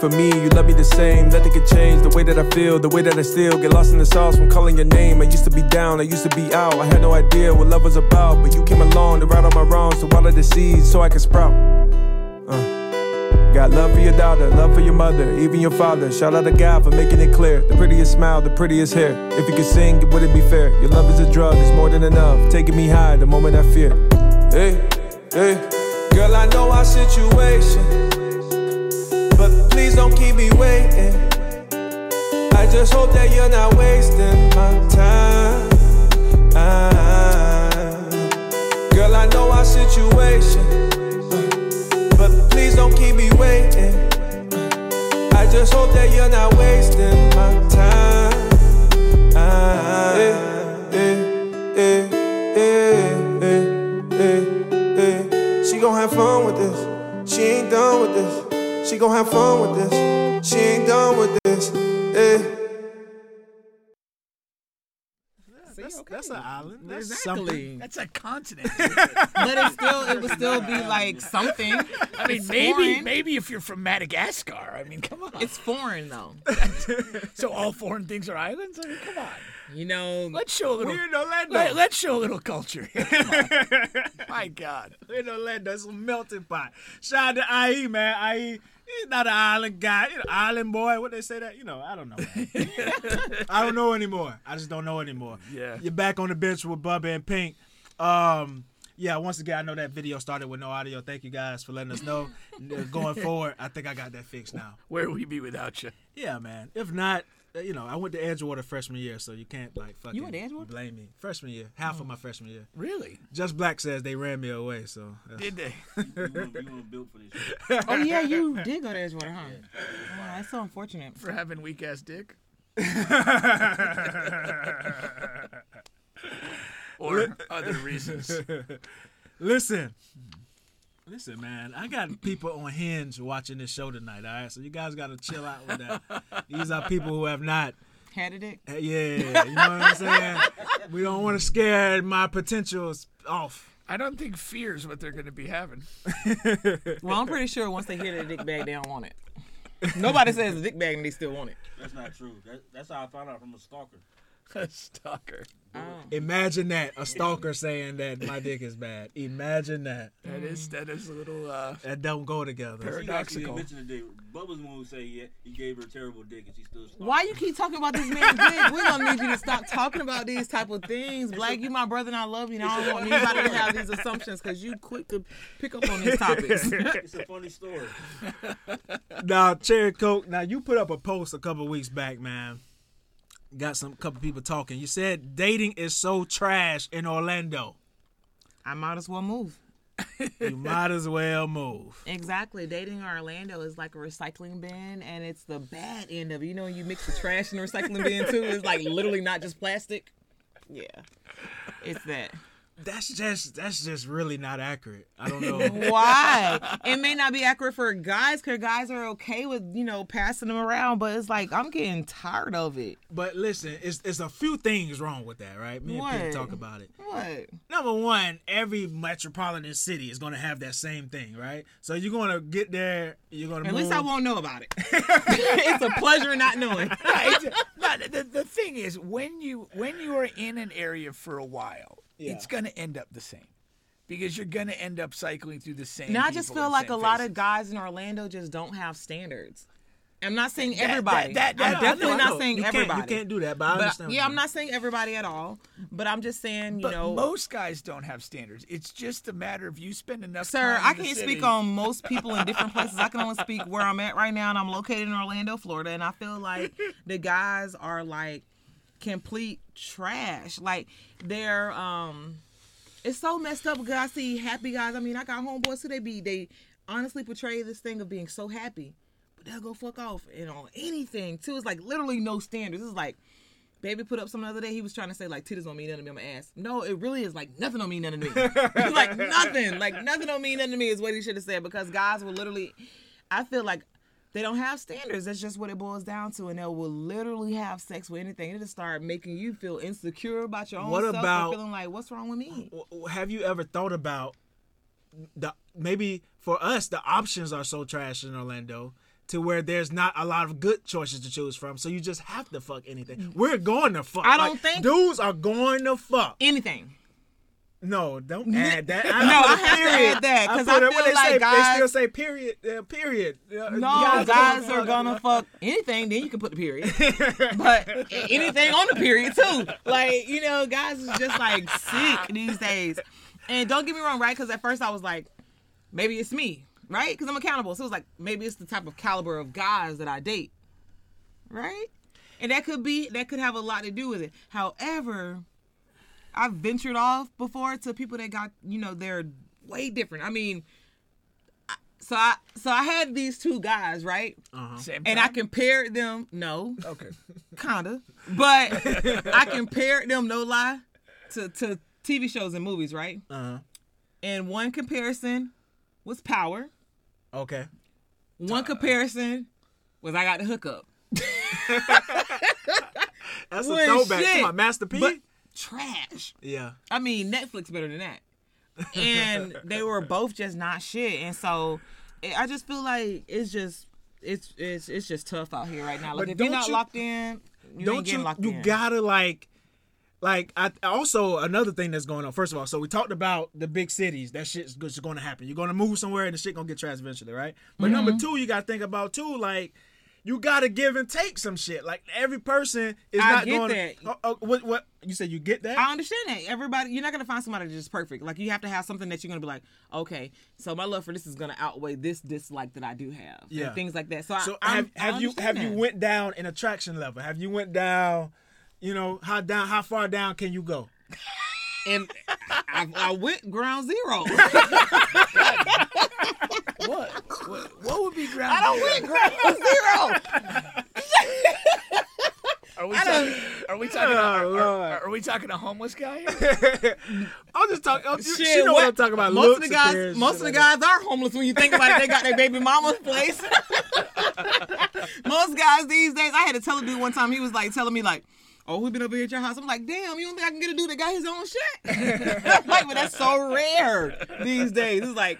For me, you love me the same. Nothing can change the way that I feel, the way that I still get lost in the sauce from calling your name. I used to be down, I used to be out. I had no idea what love was about, but you came along to right all my wrongs, to water the seeds so I could sprout. Uh. Got love for your daughter, love for your mother, even your father. Shout out to God for making it clear. The prettiest smile, the prettiest hair. If you could sing, it wouldn't be fair. Your love is a drug, it's more than enough. Taking me high the moment I fear. Hey, hey, girl, I know our situation. Please don't keep me waiting. I just hope that you're not wasting my time. Girl, I know our situation. But please don't keep me waiting. I just hope that you're not wasting my time. Ah, eh, eh, eh, eh, eh, eh. She gon' have fun with this. She ain't done with this. She gon' have fun with this. She ain't done with this. Eh. That's, that's an island. That's Exactly. something. That's a continent. But it still it would still be like something. I mean, It's maybe foreign. maybe if you're from Madagascar. I mean, come on. It's foreign though. so all foreign things are islands. I mean, come on. You know, Let's show a little. We're in Orlando. Let, let's show a little culture. here. Come on. My God. We're in Orlando. It's a melting pot. Shout out to IE, man. IE, he's not an island guy. You know, island boy. What they say that? You know, I don't know. I don't know anymore. I just don't know anymore. Yeah. You're back on the bench with Bubba and Pink. Um, yeah, once again, I know that video started with no audio. Thank you guys for letting us know. Going forward, I think I got that fixed now. Where would we be without you? Yeah, man. If not, Uh, you know, I went to Edgewater freshman year, so you can't like fucking went to Edgewater? blame me. Freshman year, half of oh. my freshman year. Really? Just Black says they ran me away, so that's- Did they? You weren't, you weren't built for this shit. oh yeah, you did go to Edgewater, huh? Wow, that's so unfortunate. For having weak ass dick? or other reasons. Listen. Listen, man, I got people on Hinge watching this show tonight, all right? So you guys got to chill out with that. These are people who have not, Had a dick. eh, yeah, you know what I'm saying? We don't want to scare my potentials off. I don't think fear is what they're going to be having. Well, I'm pretty sure once they hear the dick bag, they don't want it. Nobody says a dick bag and they still want it. That's not true. That, that's how I found out from a stalker. A stalker. Imagine that, a stalker saying that my dick is bad. Imagine that. That is that is a little uh That don't go together. She actually paradoxical. mentioned the dick. Bubba's the one who say he, he gave her a terrible dick and she still stalked. Why you keep talking about this man's dick? We're gonna need you to stop talking about these type of things. Black, you my brother and I love you and I don't want anybody to have these assumptions because you quick to pick up on these topics. It's a funny story. Now, Cherry Coke. Now you put up a post a couple weeks back, man. Got some couple people talking. You said dating is so trash in Orlando. I might as well move. You might as well move. Exactly. Dating in Orlando is like a recycling bin, and it's the bad end of it. You know, you mix the trash in the recycling bin too, it's like literally not just plastic. Yeah, it's that. That's just that's just really not accurate. I don't know. Why? it may not be accurate for guys, because guys are okay with you know passing them around, but it's like I'm getting tired of it. but listen, it's it's a few things wrong with that, right? Me and Pete talk about it. What? Number one, every metropolitan city is gonna have that same thing, right? So you're gonna get there, you're gonna At move. least I won't know about it. it's a pleasure not knowing. No, the, the thing is when you when you are in an area for a while, Yeah. it's going to end up the same. Because you're going to end up cycling through the same Now I just feel like a same lot of guys in Orlando just don't have standards. I'm not saying That- everybody. that- that- I'm no, definitely I not saying You can't- everybody. you can't do that, but I But, understand what yeah, I'm not saying everybody at all. But I'm just saying, you But know, most guys don't have standards. It's just a matter of you spend enough Sir. I can't city. speak on most people in different places. I can only speak where I'm at right now, and I'm located in Orlando, Florida. And I feel like the guys are like complete trash. Like they're um, it's so messed up. Because I see happy guys. I mean, I got homeboys who they be they honestly portray this thing of being so happy, but they'll go fuck off and on anything too. It's like literally no standards. It's like. Baby put up some the other day. He was trying to say like titties don't mean nothing to me on my ass. No, it really is like nothing don't mean nothing to me. Like nothing, like nothing don't mean nothing to me is what he should have said because guys will literally. I feel like they don't have standards. That's just what it boils down to, and they will literally have sex with anything. It'll start making you feel insecure about your own What self and about- feeling like what's wrong with me. Have you ever thought about the maybe for us the options are so trash in Orlando to where there's not a lot of good choices to choose from, so you just have to fuck anything. Mm-hmm. We're going to fuck. I don't Like, think- dudes are going to fuck. Anything. No, don't add that. No, put I have to period. add that, 'cause put I what feel they like say, guys- they still say period. Uh, period. Uh, No, guys are gonna fuck anything. Then you can put the period, but anything on the period too. Like you know, guys is just like sick these days. And don't get me wrong, right? Because at first I was like, maybe it's me, right? Because I'm accountable. So it was like maybe it's the type of caliber of guys that I date, right? And that could be that could have a lot to do with it. However, I've ventured off before to people that got you know they're way different. I mean, so I so I had these two guys right, Same and I compared them. No, Okay. kinda, but I compared them. No lie, to to TV shows and movies, right? Uh-huh. And one comparison was Power. Okay. One comparison was I got the hookup. That's a Well, throwback to my Master P. But trash. yeah. I mean, Netflix better than that. And they were both just not shit. And so I just feel like it's just it's it's it's just tough out here right now. Like But if you're don't you- locked in, you don't you locked you in. gotta like like I also another thing that's going on. First of all, so we talked about the big cities. That shit's just going to happen. You're going to move somewhere and the shit gonna get trash eventually, right? But Mm-hmm. number two, you got to think about too, like. You gotta give and take some shit. Like every person is I not get going. that. Oh, oh, what? What? You said you get that? I understand that. Everybody, you're not gonna find somebody that's just perfect. Like you have to have something that you're gonna be like, okay, so my love for this is gonna outweigh this dislike that I do have. Yeah. things like that. So, So I, have I'm- have you have you went down in attraction level? Have you went down? You know how down? How far down can you go? And I, I went ground zero. What? what? What would be ground? I don't went ground zero. Are we talking? Are we talking? Oh, are, are, are we talking a homeless guy? I'm just talking. oh, you, Shit, you know what? what- I'm talking about. Most of the guys, most of the like guys are homeless when you think about it. They got their baby mama's place. most guys these days, I had to tell a dude one time. He was like telling me like, "Oh, we've been over here at your house." I'm like, "Damn, you don't think I can get a dude that got his own shit?" Like, but that's so rare these days. It's like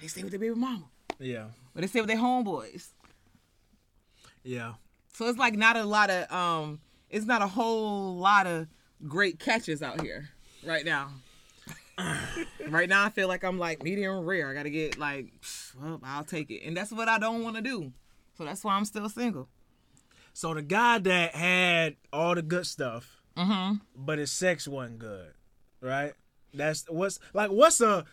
they stay with their baby mama, Yeah, but they stay with their homeboys. yeah. So it's like not a lot of um, it's not a whole lot of great catches out here right now. right now, I feel like I'm like medium rare. I gotta get like, well, I'll take it, and that's what I don't want to do. So that's why I'm still single. So the guy that had all the good stuff, Mm-hmm. but his sex wasn't good, right? That's what's like. What's a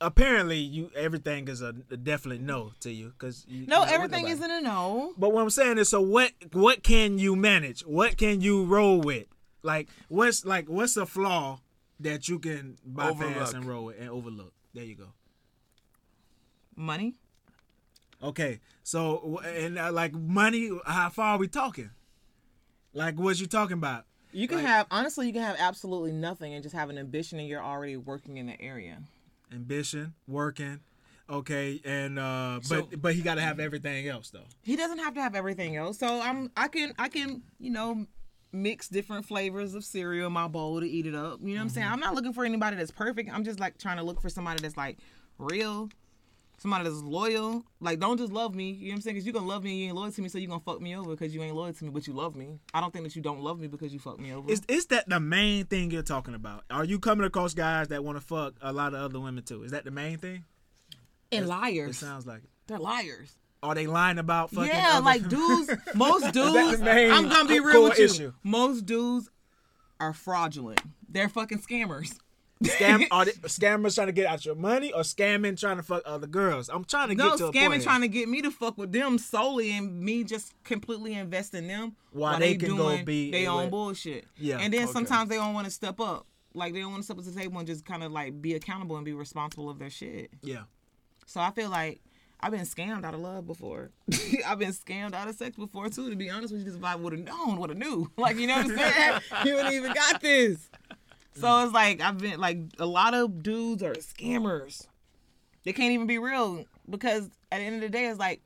apparently you everything is a, a definite no to you because No, everything isn't a no. But what I'm saying is, so what? What can you manage? What can you roll with? Like, what's like, what's a flaw that you can bypass Overlook. and roll with and overlook? There you go. Money. Okay, so and uh, like money, how far are we talking? Like, what you talking about? You can have honestly, you can have absolutely nothing and just have an ambition, and you're already working in the area. Ambition, working, okay, and uh, So- but but he got to have everything else though. he doesn't have to have everything else. So I'm I can I can, you know, mix different flavors of cereal in my bowl to eat it up. You know what I'm saying? I'm not looking for anybody that's perfect. I'm just like trying to look for somebody that's like real, somebody that's loyal. Like don't just love me. You know what I'm saying? Cuz you going to love me and you ain't loyal to me, so you going to fuck me over because you ain't loyal to me, but you love me. I don't think that you don't love me because you fuck me over. Is is that the main thing you're talking about? Are you coming across guys that want to fuck a lot of other women too? Is that the main thing? and It liars. It sounds like it. They're liars. Are they lying about fucking? Yeah, other- like dudes, most dudes. the main I'm gonna be real with you. issue? Most dudes are fraudulent. They're fucking scammers. Scam are they, scammers trying to get out your money or scamming trying to fuck other girls? I'm trying to No, get to a scamming trying to get me to fuck with them solely and me just completely invest in them While they can go be they own with- bullshit. Yeah, And then okay. sometimes they don't want to step up. Like they don't want to step up to the table and just kind of like be accountable and be responsible of their shit. Yeah. So I feel like I've been scammed out of love before. I've been scammed out of sex before too. To be honest with you, because if I would have known, would have knew. Like you know what I'm saying? you wouldn't even got this. So it's like I've been like a lot of dudes are scammers. They can't even be real because at the end of the day, it's like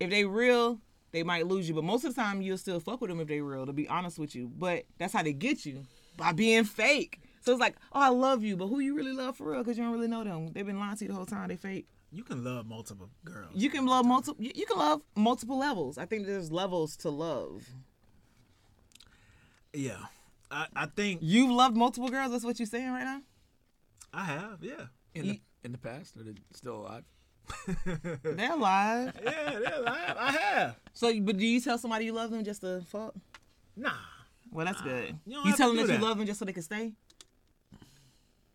if they real, they might lose you. But most of the time, you'll still fuck with them if they real. To be honest with you, but that's how they get you by being fake. So it's like, oh, I love you, but who you really love for real? Because you don't really know them. They've been lying to you the whole time. They fake. You can love multiple girls. You can love multiple. You you can love multiple levels. I think there's levels to love. yeah, I, I think You've loved multiple girls. That's what you're saying right now. I have. Yeah, In the, in the past, or still alive? They're alive. yeah, they're have. I have. So, but do you tell somebody you love them just to fuck? Nah. Well, that's good. you You, tell them that, that. you love them just so they can stay.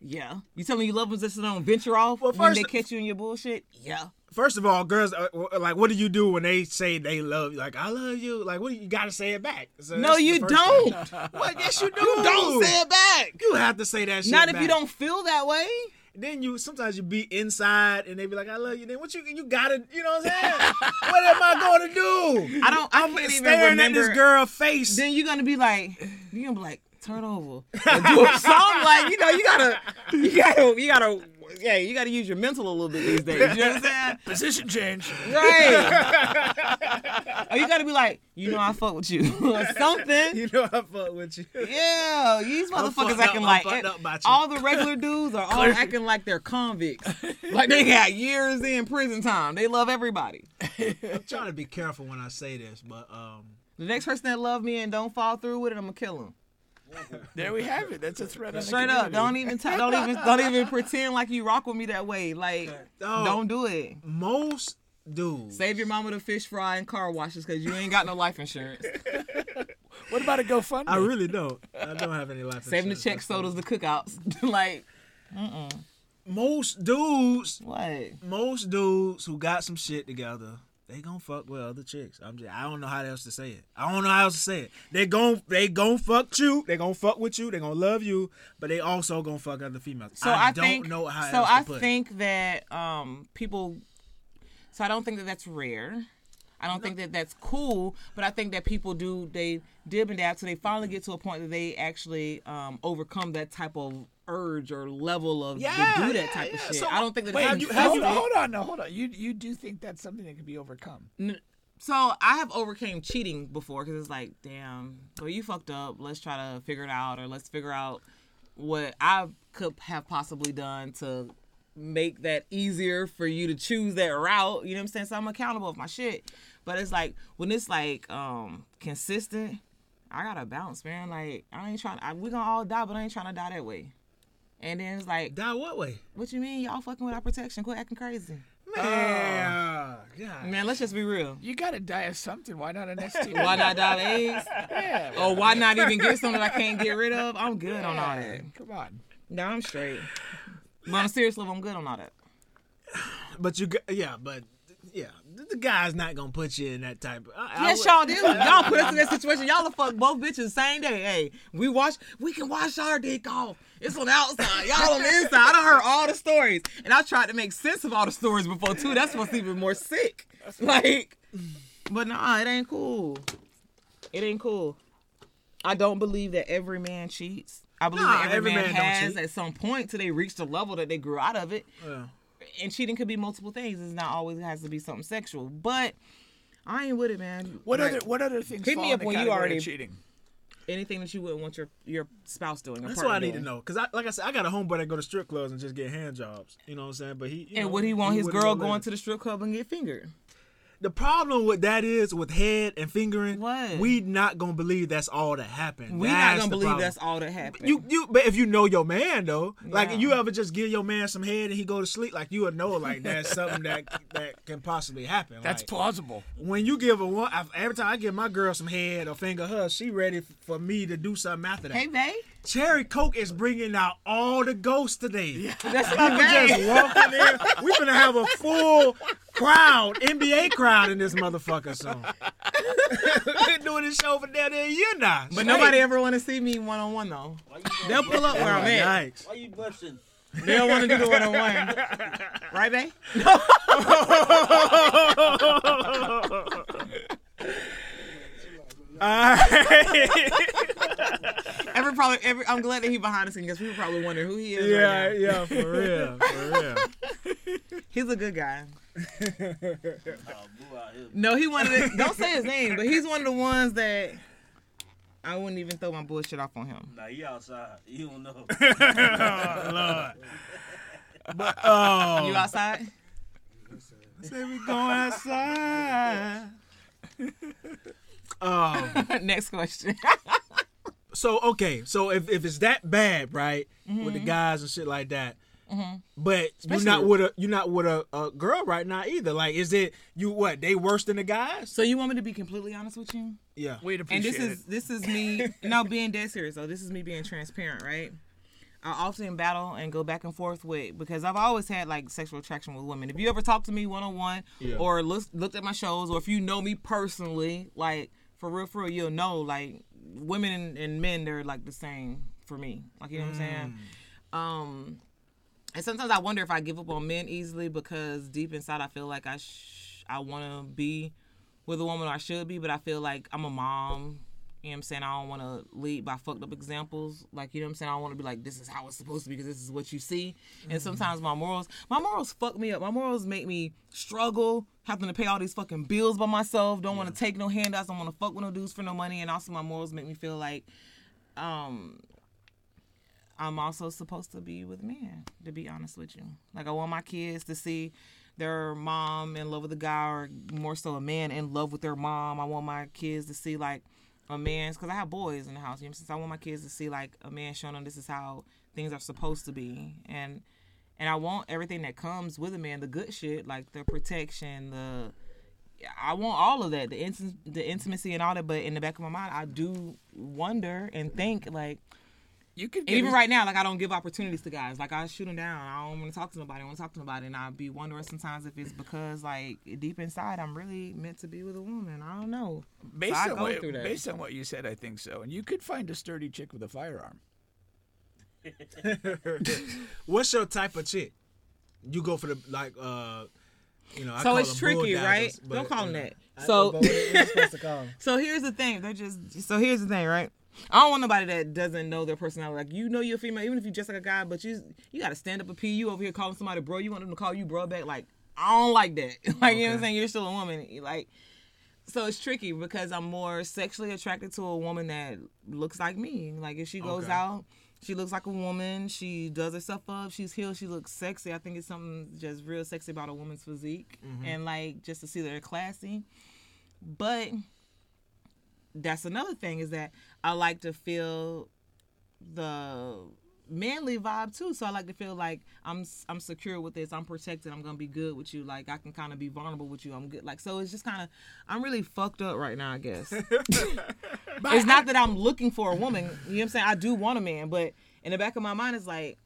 Yeah. You tell them you love them just so they don't venture off Well, when they catch you in your bullshit. Yeah. First of all, girls, uh, like, what do you do when they say they love you? Like, I love you. Like, what do you, you got to say it back? So No, you don't. What? Yes, you do. You don't say it back. You have to say that shit. Not if you don't feel that way. Then you sometimes you be inside and they be like, I love you. Then what you you gotta, you know what I'm saying? what am I going to do? I don't. I I'm can't even staring at this girl face. Then you're gonna be like, you're gonna be like, turn over, or do a song like, you know, you gotta, you gotta, you gotta, yeah, you gotta use your mental a little bit these days. You know what I'm saying? Position change. Right. or you gotta be like, you know, I fuck with you or something. you know I fuck with you. Yeah, these motherfuckers acting up, like fucked up about you. all the regular dudes are all acting like they're convicts, like they got years in prison time. They love everybody. I'm trying to be careful when I say this, but um, The next person that love me and don't fall through with it, I'm gonna kill him. There we have it. That's a threat on Straight up, don't even t- don't even don't even pretend like you rock with me that way. Like, don't do it. most dudes. Save your mama the fish fry and car washes because you ain't got no life insurance. What about a GoFundMe? I really don't. I don't have any life. Saving the insurance. check sodas, the cookouts. like, Most dudes, what? most dudes who got some shit together, they gonna fuck with other chicks. I'm just, I don't know how else to say it. I don't know how else to say it. They gon' they gon' fuck you. They gonna fuck with you. They gonna love you, but they also gonna fuck other females. So I, I, don't think, know how So else I to put it. think that um people. So I don't think that that's rare. I don't think that that's cool, but I think that people do they dib and dab till they finally get to a point that they actually um, overcome that type of urge or level of Yeah, to do that yeah, type of shit. So, I don't think that Wait, you, have hold, on, hold on, no, hold on. You you do think that's something that can be overcome? So I have overcame cheating before because it's like, damn, well you fucked up. Let's try to figure it out, or let's figure out what I could have possibly done to make that easier for you to choose that route. You know what I'm saying? So I'm accountable of my shit. But it's like when it's like um consistent, I gotta bounce, man. Like I ain't trying. I, we gonna all die, but I ain't trying to die that way. And then it's like, Die what way? what you mean? Y'all fucking with our protection? Quit acting crazy, Man, oh. God. man. Let's just be real. You got to die of something. Why not an STD? Why not die of AIDS? Yeah. Or why not even get something that I can't get rid of? I'm good on all that. Come on. No, I'm straight. But on a serious level, I'm good on all that. But you, got- yeah, but yeah, the- the guy's not gonna put you in that type. Of, I, I Yes, would- y'all do. Y'all put us in that situation. Y'all will fuck both bitches same day. Hey, we wash. We can wash our dick off. It's on the outside. Y'all on the inside. I done heard all the stories, and I tried to make sense of all the stories before too. That's what's even more sick. Like, but nah, it ain't cool. It ain't cool. I don't believe that every man cheats. I believe Nah, that every, every man, man has at some point till they reach the level that they grew out of it. Yeah. And cheating could be multiple things. It's not always has to be something sexual. But I ain't with it, man. What Like, other what other things Hit fall me up when you already- cheating? Anything that you wouldn't want your your spouse doing. That's what I need to know. Cause I, like I said, I got a homeboy that go to strip clubs and just get hand jobs. You know what I'm saying? But he, And know, would he want his girl go going to the strip club and get fingered? The problem with that is with head and fingering. What? We not gonna believe that's all that happened. We not gonna believe problem. that's all that happened. You you but if you know your man though, like Yeah. you ever just give your man some head and he go to sleep, like you would know like that's something that that can possibly happen. That's like, plausible. when you give a one every time I give my girl some head or finger her, she ready for me to do something after that. hey, babe. Cherry Coke is bringing out all the ghosts today. Yeah. That's We not can just walk in there. We gonna have a full crowd, NBA crowd in this motherfucker So We've been doing this show for down there a year now. But nobody ever want to see me one on one though. They'll pull up where I'm at. Yikes. Why you busting? They don't want to do the one on one, right, babe? Every probably every. I'm glad that he behind the scenes because people probably wonder who he is. Yeah, right now. yeah, for real, for real. He's a good guy. Oh, boo out here. No, he wanted it. Don't say his name, but he's one of the ones that I wouldn't even throw my bullshit off on him. Nah, he outside. You don't know. oh, but, Oh, You outside? say we going outside. Oh, Next question. so okay, so if, if it's that bad, right, with Mm-hmm. the guys and shit like that, but you're not with a you're not with a, a girl right now either. Like, is it you what they worse than the guys? so you want me to be completely honest with you? Yeah, We'd And this is this is me now being dead serious. So this is me being transparent, right? I often battle and go back and forth with because I've always had like sexual attraction with women. If you ever talk to me one on one or look, looked at my shows, or if you know me personally, like for real, for real, you'll know like women and, and men they're like the same for me. Like you know what I'm saying? Um, and sometimes I wonder if I give up on men easily because deep inside I feel like I sh- I want to be with a woman or I should be, but I feel like I'm a mom. You know what I'm saying? I don't want to lead by fucked up examples. Like, you know what I'm saying? I don't want to be like, this is how it's supposed to be because this is what you see. And sometimes my morals, my morals fuck me up. My morals make me struggle, having to pay all these fucking bills by myself, don't want to take no handouts, don't want to fuck with no dudes for no money. And also my morals make me feel like, um, I'm also supposed to be with men, to be honest with you. Like I want my kids to see their mom in love with a guy or more so a man in love with their mom. I want my kids to see like a man's because I have boys in the house. You know, since I want my kids to see like a man showing them this is how things are supposed to be, and and I want everything that comes with a man, the good shit, like the protection, the I want all of that, the inti- the intimacy and all that. But in the back of my mind, I do wonder and think like You could even right now, like I don't give opportunities to guys. Like I shoot them down. I don't want to talk to nobody. I want to talk to nobody, and I be wondering sometimes if it's because like deep inside I'm really meant to be with a woman. I don't know. based I on go what, through that. based on what you said, I think so. And you could find a sturdy chick with a firearm. What's your type of chick? You go for the like, uh, you know. I So call it's them tricky, bulldaggers, right? but, Don't call them know. that. So But what are you supposed to call 'em? So here's the thing. They're just so here's the thing, right? I don't want nobody that doesn't know their personality. Like you know you're a female, even if you're just like a guy, but you you gotta stand up a P. You over here calling somebody bro. You want them to call you bro back. Like I don't like that. like you know what I'm saying? You're still a woman. Like so it's tricky because I'm more sexually attracted to a woman that looks like me. Like if she goes Okay. out, she looks like a woman. She does herself up. She's healed. She looks sexy. I think it's something just real sexy about a woman's physique, mm-hmm. and like just to see that they're classy. But that's another thing is that I like to feel the manly vibe too. So I like to feel like I'm I'm secure with this. I'm protected. I'm gonna be good with you. Like I can kind of be vulnerable with you. I'm good. Like so, it's just kind of I'm really fucked up right now. I guess it's not that I'm looking for a woman. You know what I'm saying? I do want a man, but in the back of my mind, it's like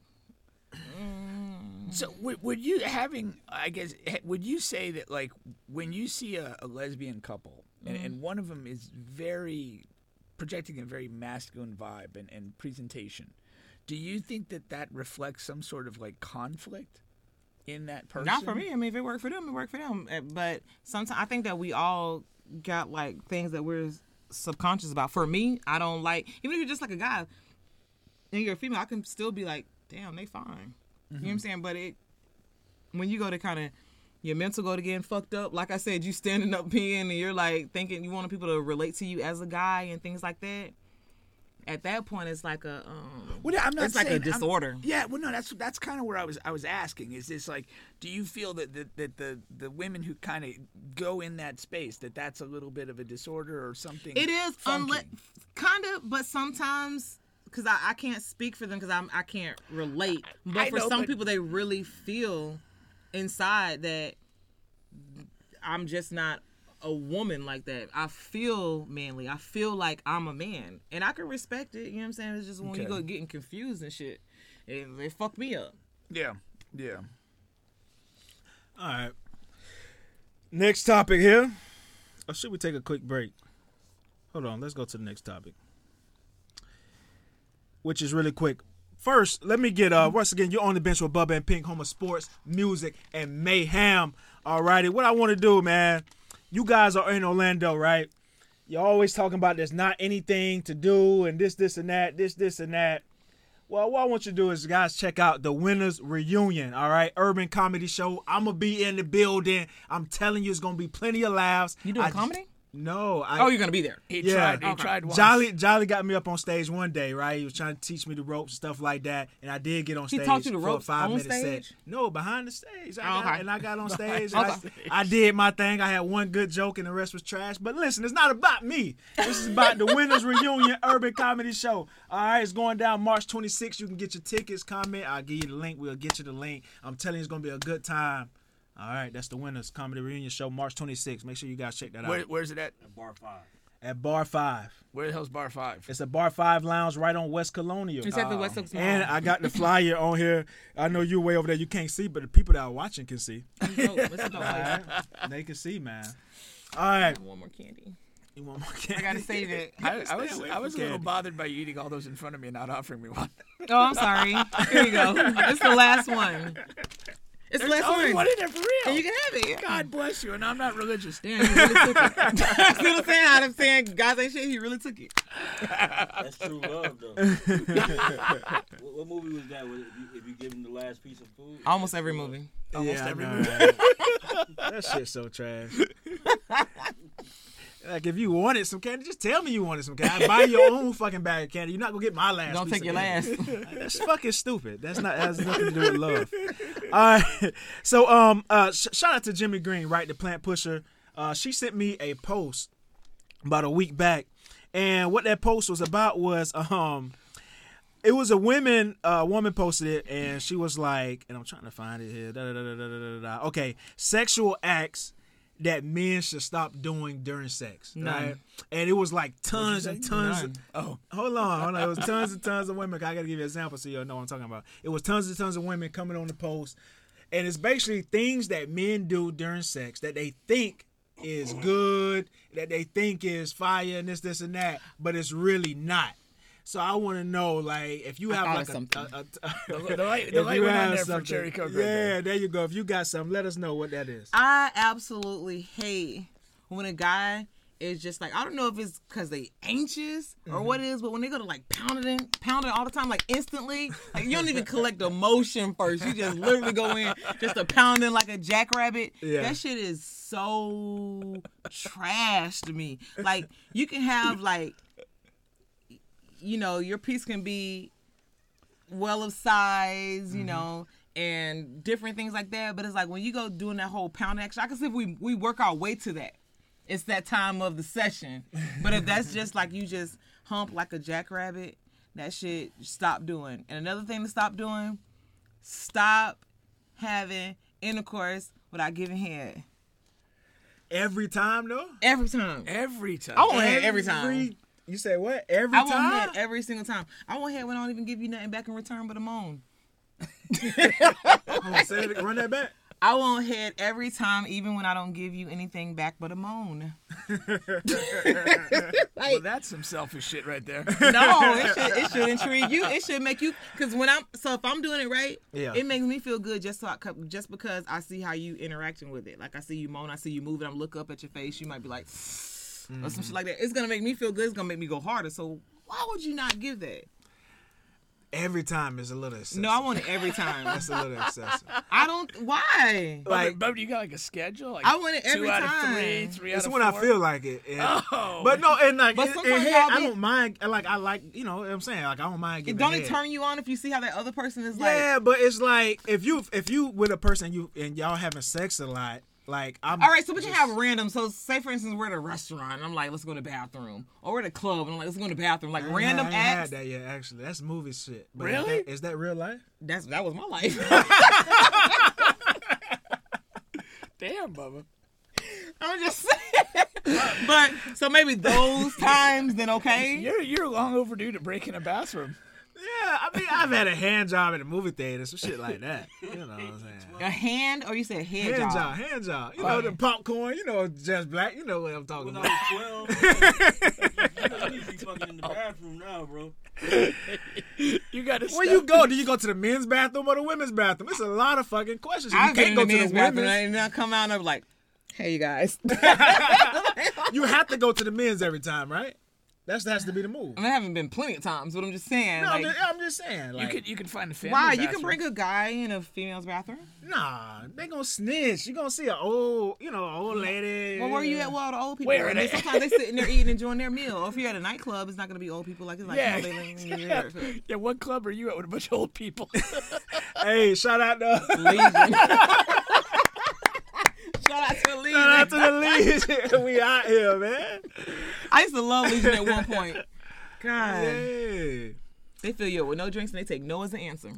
So would, would you having I guess would you say that like when you see a, a lesbian couple and, and one of them is very projecting a very masculine vibe and, and presentation, do you think that that reflects some sort of like conflict in that person? Not for me. I mean, if it worked for them, it worked for them. Uh, But sometimes I think that we all got like things that we're subconscious about. For me, I don't like even if you're just like a guy and you're a female, I can still be like, damn, they fine. You know what I'm saying? But it when you go to kind of your mental go to getting fucked up, like I said, you standing up peeing and you're like thinking you want people to relate to you as a guy and things like that. At that point, it's like a um, Well, I'm not it's like a saying- I'm- disorder. yeah, well, no, that's that's kind of where I was I was asking. Is this like, do you feel that that, that the the women who kind of go in that space that that's a little bit of a disorder or something? It is kind of, but sometimes because I, I can't speak for them because I'm I can't relate. But I for know, some but- people, they really feel inside that I'm just not a woman like that. I feel manly. I feel like I'm a man, and I can respect it. You know what I'm saying? It's just when you go getting confused and shit, it, it fucked me up. yeah, yeah. All right. Next topic here. Or should we take a quick break? Hold on. Let's go to the next topic. Which is really quick. First, let me get uh once again, you're on the bench with Bubba and Pink, home of sports, music, and mayhem. Alrighty, what I want to do, man. You guys are in Orlando, right? You're always talking about there's not anything to do and this, this, and that, this, this, and that. Well, what I want you to do is, guys, check out the Winners Reunion. All right, Urban Comedy Show. I'm gonna be in the building. I'm telling you, it's gonna be plenty of laughs. You doing I- comedy? No. I, Oh, you're gonna be there. He Yeah. tried. He tried once. Jolly Jolly got me up on stage one day, right? He was trying to teach me the ropes and stuff like that, and I did get on He stage. taught you the for ropes a five on stage? set. No, behind the stage. I Oh, got, okay. And I got on stage. and Okay. I, I did my thing. I had one good joke, and the rest was trash. But listen, it's not about me. This is about the Winners Reunion Urban Comedy Show. All right, it's going down March 26th. You can get your tickets. Comment. I'll give you the link. We'll get you the link. I'm telling you, it's gonna be a good time. All right, that's the Winners Comedy Reunion Show, March 26th. Make sure you guys check that out Where, where's it at? Bar five. at Bar Five. Where the hell's Bar Five? It's a Bar Five Lounge right on West Colonial. It's at the West Oaks Mall. And I got the flyer on here. I know you're way over there. You can't see, but the people that are watching can see. Dope. It's a dope All place. right? They can see, man. All right. One more candy. You want more candy? I gotta save it. I, I was I was a little candy. bothered by you eating all those in front of me and not offering me one. Oh, I'm sorry. Here you go. It's the last one. It's the There's last only one. one in there for real. And you can have it. God bless you, and I'm not religious. Damn, he really took it. See what I'm saying? How I'm saying guys ain't shit. He really took it. That's true love, though. what, what movie was that? Was it- If you, if you give him the last piece of food? Almost every movie. Almost yeah, every know, movie. right? that shit's so trash. Like if you wanted some candy, just tell me you wanted some candy. Buy your own fucking bag of candy. You're not gonna get my last. Don't take your candy. last. That's fucking stupid. That's not that has nothing to do with love. All right. So um uh sh- shout out to Jimmy Green, right? The plant pusher. Uh she sent me a post about a week back. And what that post was about was um it was a women uh woman posted it and she was like and I'm trying to find it here. Da, da, da, da, da, da, da, da. Okay, sexual acts that men should stop doing during sex. Right? And it was like tons and tons of, Oh, Hold on, hold on. It was tons and tons of women. I gotta give you an example so you'll know what I'm talking about. It was tons and tons of women coming on the post, and it's basically things that men do during sex that they think is good, that they think is fire, and this, this, and that, but it's really not. So I want to know, like, if you I have like of a, something. a, a, The- the light- the if light you went on have there for something- Cherry Coke right Yeah, there. there you go. If you got something, let us know what that is. I absolutely hate when a guy is just like I don't know if it's because they anxious or mm-hmm. what it is, but when they go to like pound it in, pound it all the time, like instantly, like you don't even collect emotion first. You just literally go in just to pound in like a jackrabbit. Yeah. That shit is so trash to me. Like you can have like, you know, your piece can be well of size, you mm-hmm. know, and different things like that. But it's like when you go doing that whole pound action, I can see if we we work our way to that. It's that time of the session. But if that's just like you just hump like a jackrabbit, that shit stop doing. And another thing to stop doing, stop having intercourse without giving head. Every time, though. Every time. every time. I want head every time. You say what? Every I want time. head every single time. I want head when I don't even give you nothing back in return but a moan. Hold on, say it, run that back. I want head every time, even when I don't give you anything back but a moan. well, that's some selfish shit right there. No, it should, it should intrigue you. It should make you because when I'm so if I'm doing it right, Yeah. it makes me feel good just so I, co- just because I see how you interacting with it. Like I see you moan, I see you moving. I'm look up at your face. You might be like, or some shit mm-hmm. like that. It's gonna make me feel good. It's gonna make me go harder. So why would you not give that? Every time is a little excessive. No, I want it every time. That's a little excessive. I don't. Why? Like- but, but you got like a schedule. Like I want it two every out time. of three, three It's out of when I feel like it. and- Oh. But no, and like, But in- in sometimes head, y'all I don't mind. Like, I like, you know, what I'm saying, like, I don't mind giving. Don't head. it turn you on if you see how that other person is like? Yeah, but it's like if you if you with a person you and y'all having sex a lot, like I'm. All right, so we can just- have random. So say for instance, we're at a restaurant. And I'm like, let's go to the bathroom, or we're at a club. And I'm like, let's go to the bathroom. Like I random had- I ain't acts. had that yet. Actually, that's movie shit. But Really? Is that, is that real life? That's that was my life. Damn, Bubba. I'm just saying. but so maybe those times, then okay. You're you're long overdue to break in a bathroom. I mean, I've had a hand job at a movie theater, some shit like that. You know what I'm saying? A hand, or you said head, Hand job? job, hand job. You know the popcorn. You know just black. You know what I'm talking When about. I was 12, you need to be fucking in the bathroom now, bro. You got to. Where you go? Do you go to the men's bathroom or the women's bathroom? It's a lot of fucking questions. You I've can't in go the to men's the bathroom women's. and I come out and I'm like, hey, you guys. You have to go to the men's every time, right? That's that has to be the move. I, mean, I haven't been plenty of times, but I'm just saying. No, I'm just, I'm just saying. You Like, could you could find a family. why? You can bring a guy in a female's bathroom. nah, they gonna snitch. You gonna see an old, you know, old lady. Well, where are you at? Well, the old people. Where are they, they? sometimes they sitting there eating, and enjoying their meal. Or if you're at a nightclub, it's not gonna be old people. Like it's like Yeah. you know, they live in your- Yeah, what club are you at with a bunch of old people? Hey, shout out to Legion. Shout out to the Legion. shout out to the Legion. we out here, man. I used to love Legion at one point. God, Yeah. they fill you up with no drinks and they take no as an answer.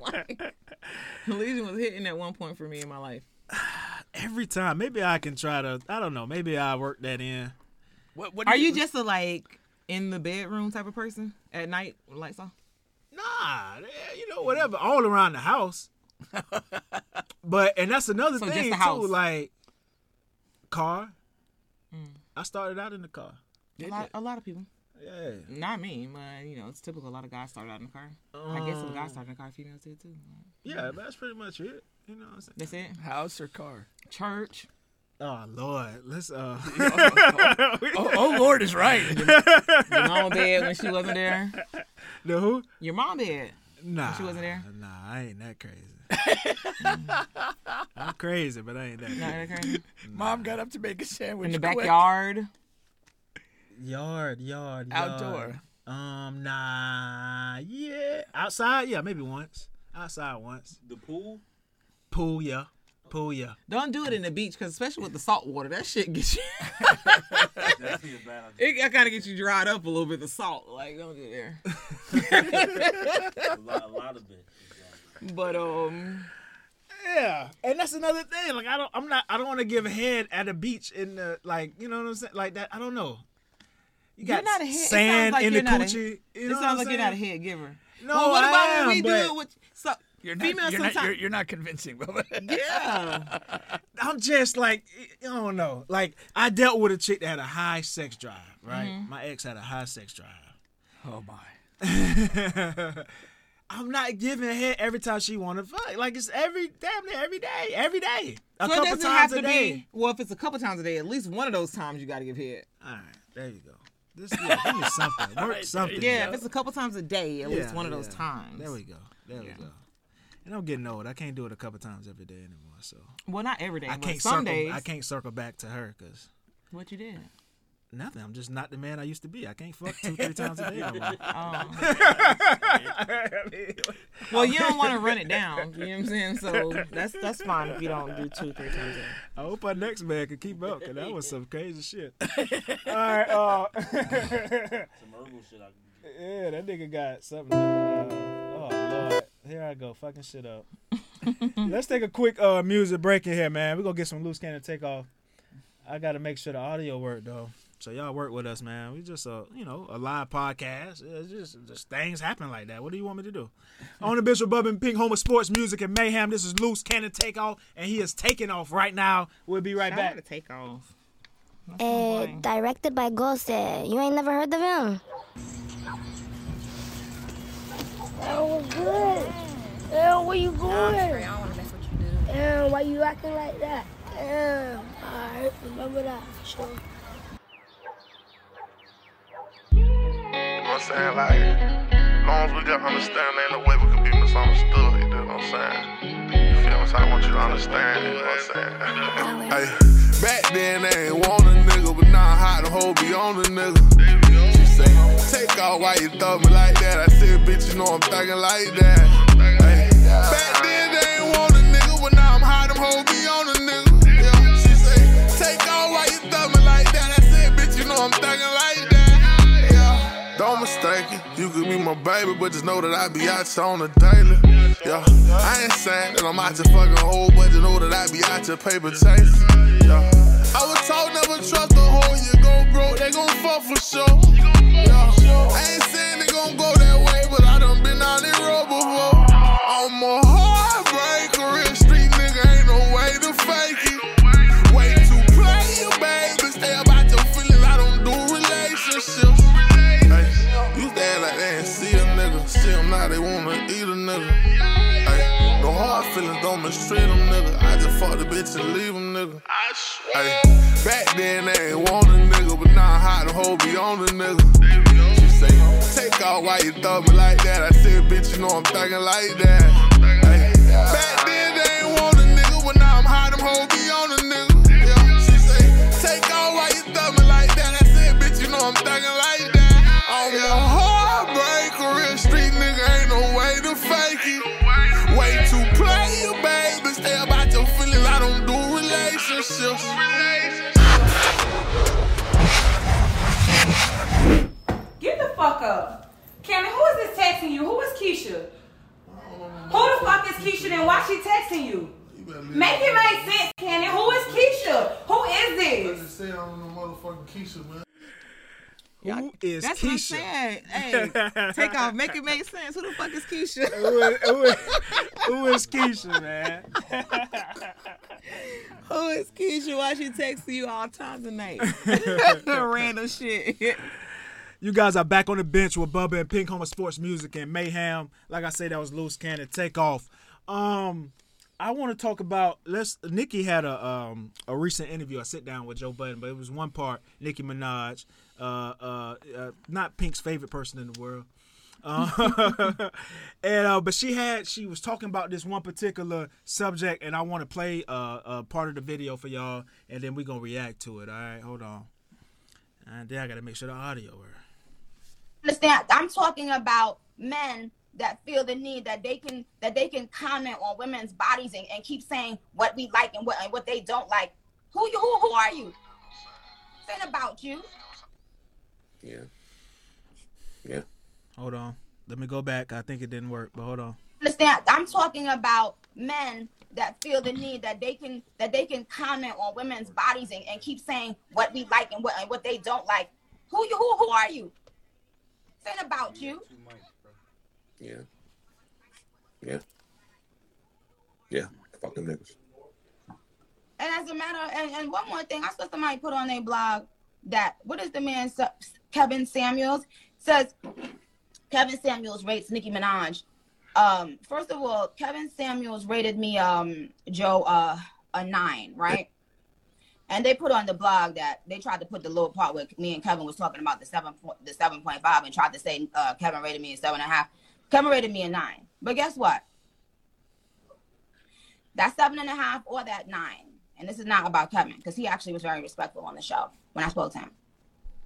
Like, Legion was hitting at one point for me in my life. Every time, maybe I can try to. I don't know. Maybe I work that in. what, what Are you just a like in the bedroom type of person at night, with lights off? Nah, you know, whatever. All around the house. but and that's another So thing too. Like car. I started out in the car. A lot, a lot of people. Yeah. Not me, but you know, it's typical. A lot of guys start out in the car. I guess if guys start in the car, females did too. Yeah, but that's pretty much it. You know what I'm saying? That's it. house or car? Church. Oh Lord, let's uh. Oh, oh Lord is right. Your mom bed when she wasn't there. the who? Your mom bed. Nah, she wasn't there? Nah, I ain't that crazy. I'm crazy, but I ain't that. No, Crazy. that crazy. Mom got up to make a sandwich. In the quick. backyard. Yard, yard, yard. Outdoor. Um, nah, yeah. Outside, yeah, maybe once. Outside once. The pool? Pool, yeah. Pool, yeah. Don't do it in the beach, because especially with the salt water, that shit gets you. Definitely a bad idea. it kind of gets you dried up a little bit. The salt, like don't do it there. A lot, a lot of it. But um, Yeah, and that's another thing. Like I don't, I'm not, I don't want to give a head at a beach in the like, you know what I'm saying, like that. I don't know. You You're got not a head- sand like in the you're not a- coochie. you it sounds like I'm you're not a head giver. No, well, what I about am, when we do it with so You're not, females you're, not, you're, you're not convincing, Bubba. yeah. I'm just like, I don't know. Like I dealt with a chick that had a high sex drive. Right, Mm-hmm. my ex had a high sex drive. oh my. I'm not giving a head every time she want to fuck. Like it's every damn near every day, every day, a So it couple doesn't times have a to day. be. Well, if it's a couple times a day, at least one of those times you got to give head. All right, there you go. This yeah, give me something. Work something. Yeah, if it's a couple times a day, at least one of those times. There we go. There we go. And I'm getting old. I can't do it a couple times every day anymore. So Well, not every day, I but can't some circle. days. I can't circle back to her because What you did? Nothing. I'm just not the man I used to be. I can't fuck two, three times a day. no more. Well, you don't want to run it down. You know what I'm saying? So that's that's fine if you don't do two, three times a day. I hope our next man can keep up because that was some crazy shit. All right. Uh, Some herbal shit I can get. yeah, that nigga got something. Uh, oh lord, here I go, fucking shit up. Let's take a quick uh music break in here, man. We're gonna get some loose cannon take off. I gotta make sure the audio work though. So y'all work with us, man. We just a you know a live podcast. It's just just things happen like that. What do you want me to do? On the Bishop Bub and Pink Home of Sports Music and Mayhem. This is loose cannon takeoff, and he is taking off right now. We'll be right I back. to take off. Uh, directed by Ghosted. You ain't never heard of him? That was good. Damn, where you going? I don't want to mess with you, dude. Damn, why you acting like that? Damn, alright, remember that for sure. What I'm saying? Like, as long as we got understanding, ain't no way we can be misunderstood. You know what I'm saying? You feel me? So I want you to understand. You know what I'm saying? hey, back then they ain't want a nigga, but now I hide the hoe be on the nigga. She say, take off why you thought me like that. I said, bitch, you know I'm thinking like that. Hey, back then they ain't want a nigga, but now I'm hide them hoe be you my baby, but just know that I be out on the daily. Yeah, I ain't saying that I'm out to fucking hoe, but just know that I be out to paper chase. Yeah. I was told never trust a hoe, you gon' broke, they gon' fuck for sure. Yeah. I ain't saying they gon' go that way, but I done been on the road before. I'm more feelings, don't mistreat them, nigga. I just fuck the bitch and leave them, nigga. I swear. Ay, back then they ain't want a nigga, but now I hide the hoe be on the nigga. She say, take off why you thought me like that. I said, bitch, you know I'm thinking like that. Ay, back then they ain't want a nigga, but now I'm hide them hoe be on the nigga. Yeah, she say, take off why you thought me like that. I said, bitch, you know I'm thinking like relationships. Get the fuck up. Cannon, who is this texting you? Who is Keisha? Who the fuck is Keisha and why she texting you? Make it make sense, Cannon. Who is Keisha? Who is this? I just say I'm the motherfucking Keisha, man. Who is That's what I'm Keisha? saying. Hey, take off, make it make sense. Who the fuck is Keisha? who, is, who, is, who is Keisha, man? Who is Keisha? Why she texting you all times of night? Random shit. You guys are back on the bench with Bubba and Pink Home Sports Music and Mayhem. Like I said, that was Loose Cannon. Take off. Um, I want to talk about. Let's. Nicki had a um a recent interview. I sit down with Joe Budden, but it was one part. Nicki Minaj, uh, uh, uh not Pink's favorite person in the world. Uh, and uh, but she had she was talking about this one particular subject, and I want to play uh part of the video for y'all, and then we're gonna react to it. All right, hold on. And then I gotta make sure the audio works. understand i'm talking about men that feel the need that they can that they can comment on women's bodies and, and keep saying what we like and what and what they don't like who you who, who are you ain't about you Yeah. Yeah. Hold on. Let me go back. I think it didn't work, but hold on. understand i'm talking about men that feel the need that they can that they can comment on women's bodies and, and keep saying what we like and what and what they don't like who you who, who are you this ain't about you Yeah. Yeah. Yeah. Fuck them niggas. And as a matter, and, and one more thing, I saw somebody put on their blog that what is the man Sa- Kevin Samuels says Kevin Samuels rates Nicki Minaj. Um, first of all, Kevin Samuels rated me um Joe uh a nine, right? And they put on the blog that they tried to put the little part where me and Kevin was talking about the seven the seven point five and tried to say uh, Kevin rated me a seven and a half. Kevin rated me a nine. But guess what? That seven and a half or that nine, and this is not about Kevin because he actually was very respectful on the show when I spoke to him.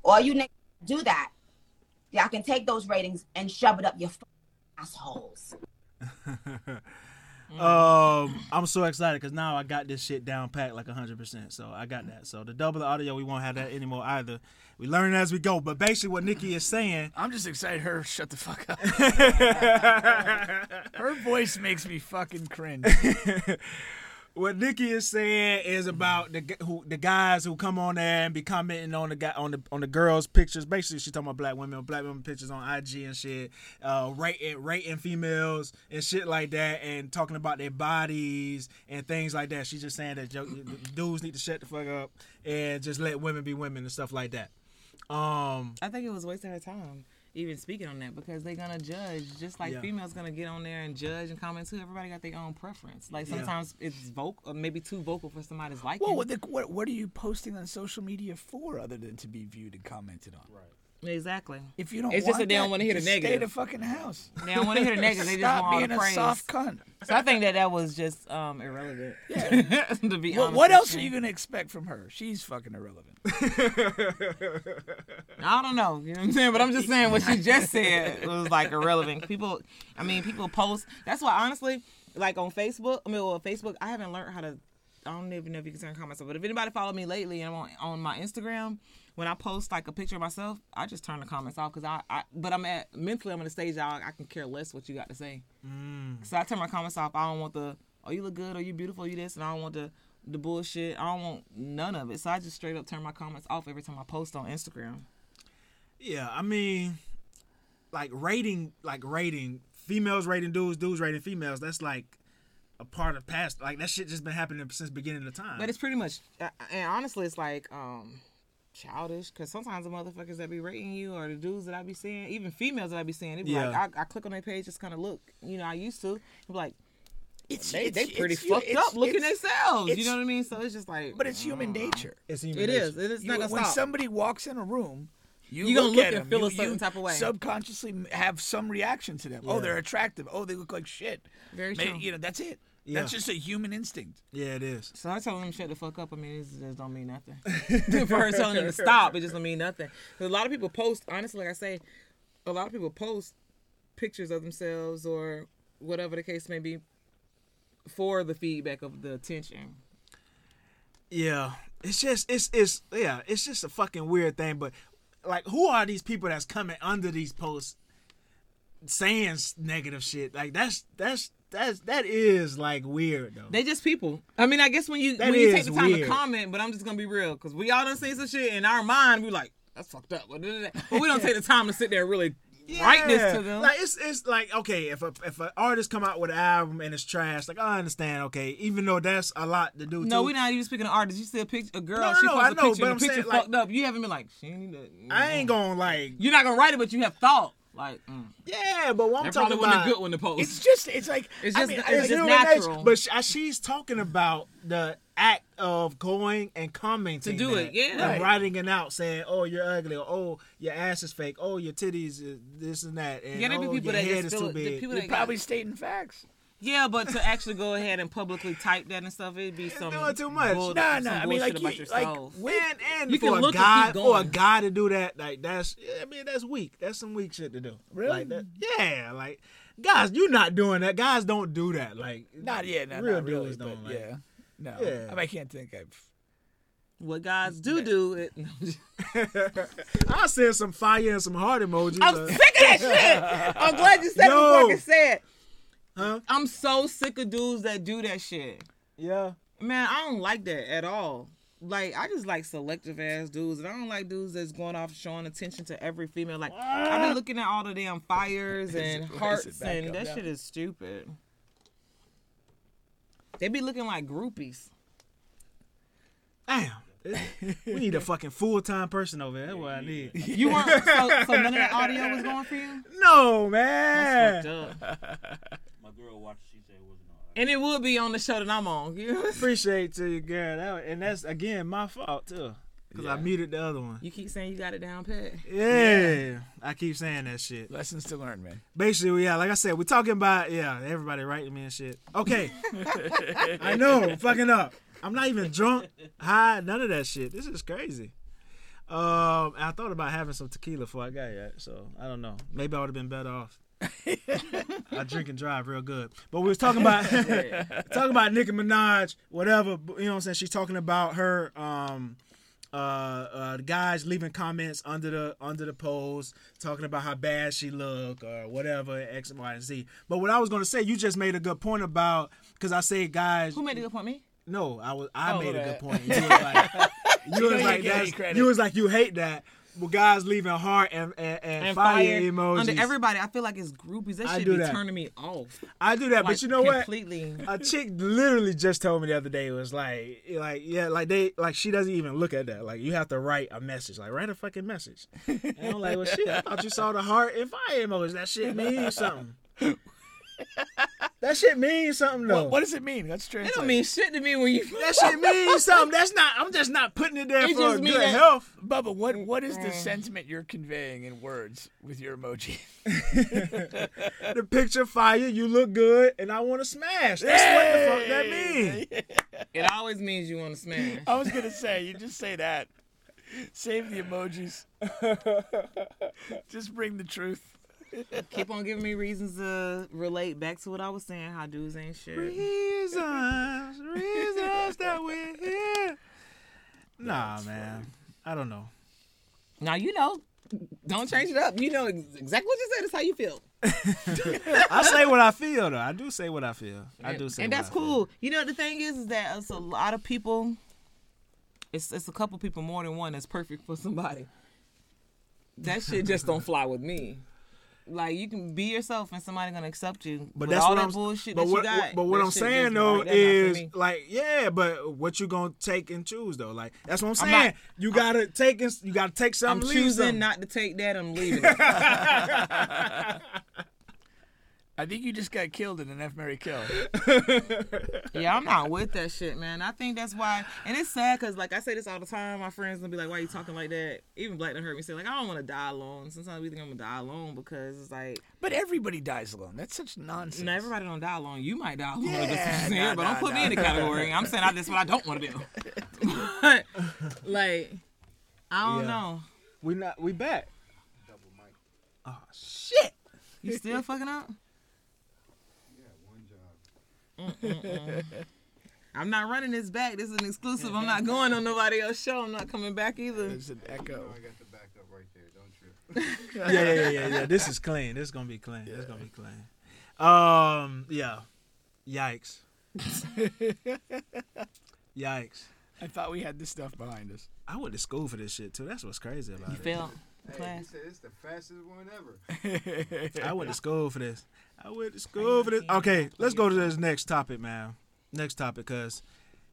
All you niggas do that, y'all can take those ratings and shove it up your f- assholes. Um, I'm so excited because now I got this shit down packed like 100%. So I got that. So the double the audio, we won't have that anymore either. We learn as we go. But basically, what Nicki is saying. I'm just excited her shut the fuck up. her voice makes me fucking cringe. What Nicki is saying is about the who the guys who come on there and be commenting on the guy on the on the girls' pictures. Basically, she's talking about black women, black women pictures on IG and shit, uh, rating rating females and shit like that, and talking about their bodies and things like that. She's just saying that dudes need to shut the fuck up and just let women be women and stuff like that. Um, I think it was wasting her time even speaking on that because they're gonna judge just like Yeah. females gonna get on there and judge and comment too. Everybody got their own preference. Like Yeah. sometimes it's vocal, or uh, maybe too vocal for somebody's liking. Well, what, the, what what are you posting on social media for other than to be viewed and commented on? Right. Exactly. If you don't, it's just want that they don't that, want to hear the just Stay the fucking house. They don't want to hear the negative. They just Stop want all being the a soft cunt. So I think that that was just um, irrelevant. Yeah. to be Well, honest. what with else are you gonna expect from her? She's fucking irrelevant. I don't know. You know what I'm saying? But I'm just saying what she just said was like irrelevant. People, I mean, people post. That's why, honestly, like on Facebook, I mean, well, Facebook, I haven't learned how to. I don't even know if you can turn comments off. But if anybody follow me lately and I'm on, on my Instagram, when I post like a picture of myself, I just turn the comments off because I, I. But I'm at mentally, I'm in a stage I, I can care less what you got to say. Mm. So I turn my comments off. I don't want the oh you look good or you beautiful you this and I don't want the the bullshit. I don't want none of it. So I just straight up turn my comments off every time I post on Instagram. Yeah, I mean, like rating, like rating females rating dudes, dudes rating females. That's like a part of past. Like that shit just been happening since beginning of time. But it's pretty much, and honestly, it's like, um, childish. Cause sometimes the motherfuckers that be rating you or the dudes that I be seeing, even females that I be seeing, they be Yeah. like, I, I click on their page, just kind of look. You know, I used to. Be like, It's they, they pretty it's fucked it's- up looking themselves. You know what I mean? So it's just like, But it's human nature. It's It is. It is You- not gonna when stop. somebody walks in a room, you, You gonna look, look at and them, feel you- a certain type of way. Subconsciously have some reaction to them. Oh, they're attractive. Oh, they look like shit. Very May- true. You know, that's it. Yeah. That's just a human instinct. Yeah, it is. So I tell them shut the fuck up. I mean, it just don't mean nothing. For her telling them to stop, it just don't mean nothing. 'Cause a lot of people post, honestly, like I say, a lot of people post pictures of themselves or whatever the case may be for the feedback of the attention. Yeah, it's just it's it's yeah, it's just a fucking weird thing. But like, who are these people that's coming under these posts saying negative shit? Like that's that's that's that is like weird though. They just people. I mean, I guess when you That when you take the time weird. to comment, but I'm just gonna be real because we all done seen some shit in our mind. We like that's fucked up, but we don't take the time to sit there and really write this to them. Like it's it's like okay, if a if an artist come out with an album and it's trash, like I understand, okay, even though that's a lot to do. no, too. we're not even speaking of artists. You see a picture, a girl, No, no, she no, posts I a know, picture, but and I'm the picture saying, like- fucked up. You haven't been like, she ain't. I ain't gonna like. You're not gonna write it, but you have thought. Like, mm. Yeah, but what I'm That talking probably wasn't about, a good one to post. It's just, it's like, It's I just, mean, it's I- just natural. nature, But she, she's talking about the act of going and commenting To do that, it, yeah. and Right. writing it out, saying, "Oh, you're ugly," or "Oh, your ass is fake," "Oh, your titties is this and that," and Yeah, there be "Oh, people your that head just is feel too it- the big." people You're that got- probably stating facts. Yeah, but to actually go ahead and publicly type that and stuff, it'd be some doing too much. bull- Nah, some nah, I mean, bullshit like, about you- yourself. like, and and You for can a look and guy keep a going. guy to do that, like that's I mean that's weak. That's some weak shit to do. Really? Like that, yeah, like guys, you're not doing that. Guys don't do that. Like Not yet, no, real not really, dudes but don't. Like, yeah. No, Yeah. I, mean, I can't think I've. What guys do do it. I send some fire and some heart emojis. I'm uh, sick of that shit. I'm glad you said Yo. what you fucking said. Huh? I'm so sick of dudes that do that shit. Yeah. Man, I don't like that at all. Like, I just like selective ass dudes, and I don't like dudes that's going off showing attention to every female. Like, I've been ah. looking at all the damn fires and hearts, and up that now. shit is stupid. They be looking like groupies. Damn. we need a fucking full time person over there. That's what I need. You weren't so, so none of that audio was going for you. No, That's man. fucked up. My girl watched. She said it wasn't all right. And it would be on the show that I'm on. You know? Appreciate to you, girl. That, and that's again my fault too, because I muted the other one. You keep saying you got it down pat. Yeah. I keep saying that shit. Lessons to learn, man. Basically, yeah, like I said, we're talking about yeah, everybody writing me and shit. Okay, I know, I'm fucking up. I'm not even drunk, high, none of that shit. This is crazy. Um, I thought about having some tequila before I got here, so I don't know. Maybe I would have been better off. I drink and drive real good. But we was talking about talking about Nicki Minaj, whatever. You know what I'm saying? She's talking about her um uh, uh guys leaving comments under the under the post talking about how bad she look or whatever X Y and Z. But what I was gonna say, you just made a good point about because I say guys. Who made a good point? Me? No, I was I Oh, made a good point. You was like, you You was know like get any that's, credit. you was like you hate that. Well, guys leaving heart and and, and, And fire, fire emojis. under everybody. I feel like it's groupies. That should be that. turning me off. I do that, Like, but you know what? completely. A chick literally just told me the other day it was like, like yeah, like they like she doesn't even look at that. Like you have to write a message, like write a fucking message. And I'm like, well, shit, I thought you saw the heart and fire emojis. That shit means something. that shit means something though. What, what does it mean? Let's It don't mean shit to me when you. that shit means something. That's not. I'm just not putting it there It for just good that- health. Bubba, what mm, what is the mm. sentiment you're conveying in words with your emoji? The picture fire, you look good, and I want to smash. That's what the fuck that means. It always means you want to smash. I was gonna say, you just say that. Save the emojis. just bring the truth. Keep on giving me reasons to relate back to what I was saying. How dudes ain't shit. Reasons, reasons that we're here. Nah, man. I don't know. Now you know. Don't change it up. You know exactly what you said. Is how you feel. I say what I feel though. I do say what I feel. I do say, and what that's I feel. cool. You know the thing is, is that it's a lot of people. It's it's a couple people more than one that's perfect for somebody. That shit just don't fly with me. Like you can be yourself and somebody gonna accept you. But that's all what that I'm. bullshit but that what, you got. but what I'm saying though like, that's not for is like, yeah, but what you gonna take and choose though? Like that's what I'm I'm saying. not- you gotta take and you gotta take I'm something. leave choosing something. not to take that. I'm leaving. I think you just got killed in an F marry kill. yeah, I'm not with that shit, man. I think that's why, and it's sad because, like I say this all the time. My friends gonna be like, "Why you talking like that?" Even Black don't hurt me say, "Like I don't want to die alone." Sometimes we think I'm gonna die alone because it's like, But everybody dies alone. That's such nonsense. no, everybody don't die alone. You might die alone, Yeah, just what nah, but don't nah, put me in the category. I'm saying I, that's what I don't want to do. but like, I don't Yeah. know. We not. We back. Oh shit! You still fucking up? I'm not running this back. This is an exclusive. I'm not going on nobody else's show. I'm not coming back either. There's an echo. yeah, yeah, yeah, yeah, yeah. This is clean. This is gonna be clean. This is gonna be clean. Um, yeah. Yikes. Yikes. I thought we had this stuff behind us. I went to school for this shit too. That's what's crazy about You it. failed Hey, he class. said it's the fastest one ever. I went to school for this. I went to school for this. Okay, let's go to this next topic, man. Next topic, cause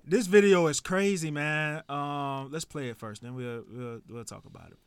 this video is crazy, man. Um, let's play it first, then we'll we'll, we'll talk about it.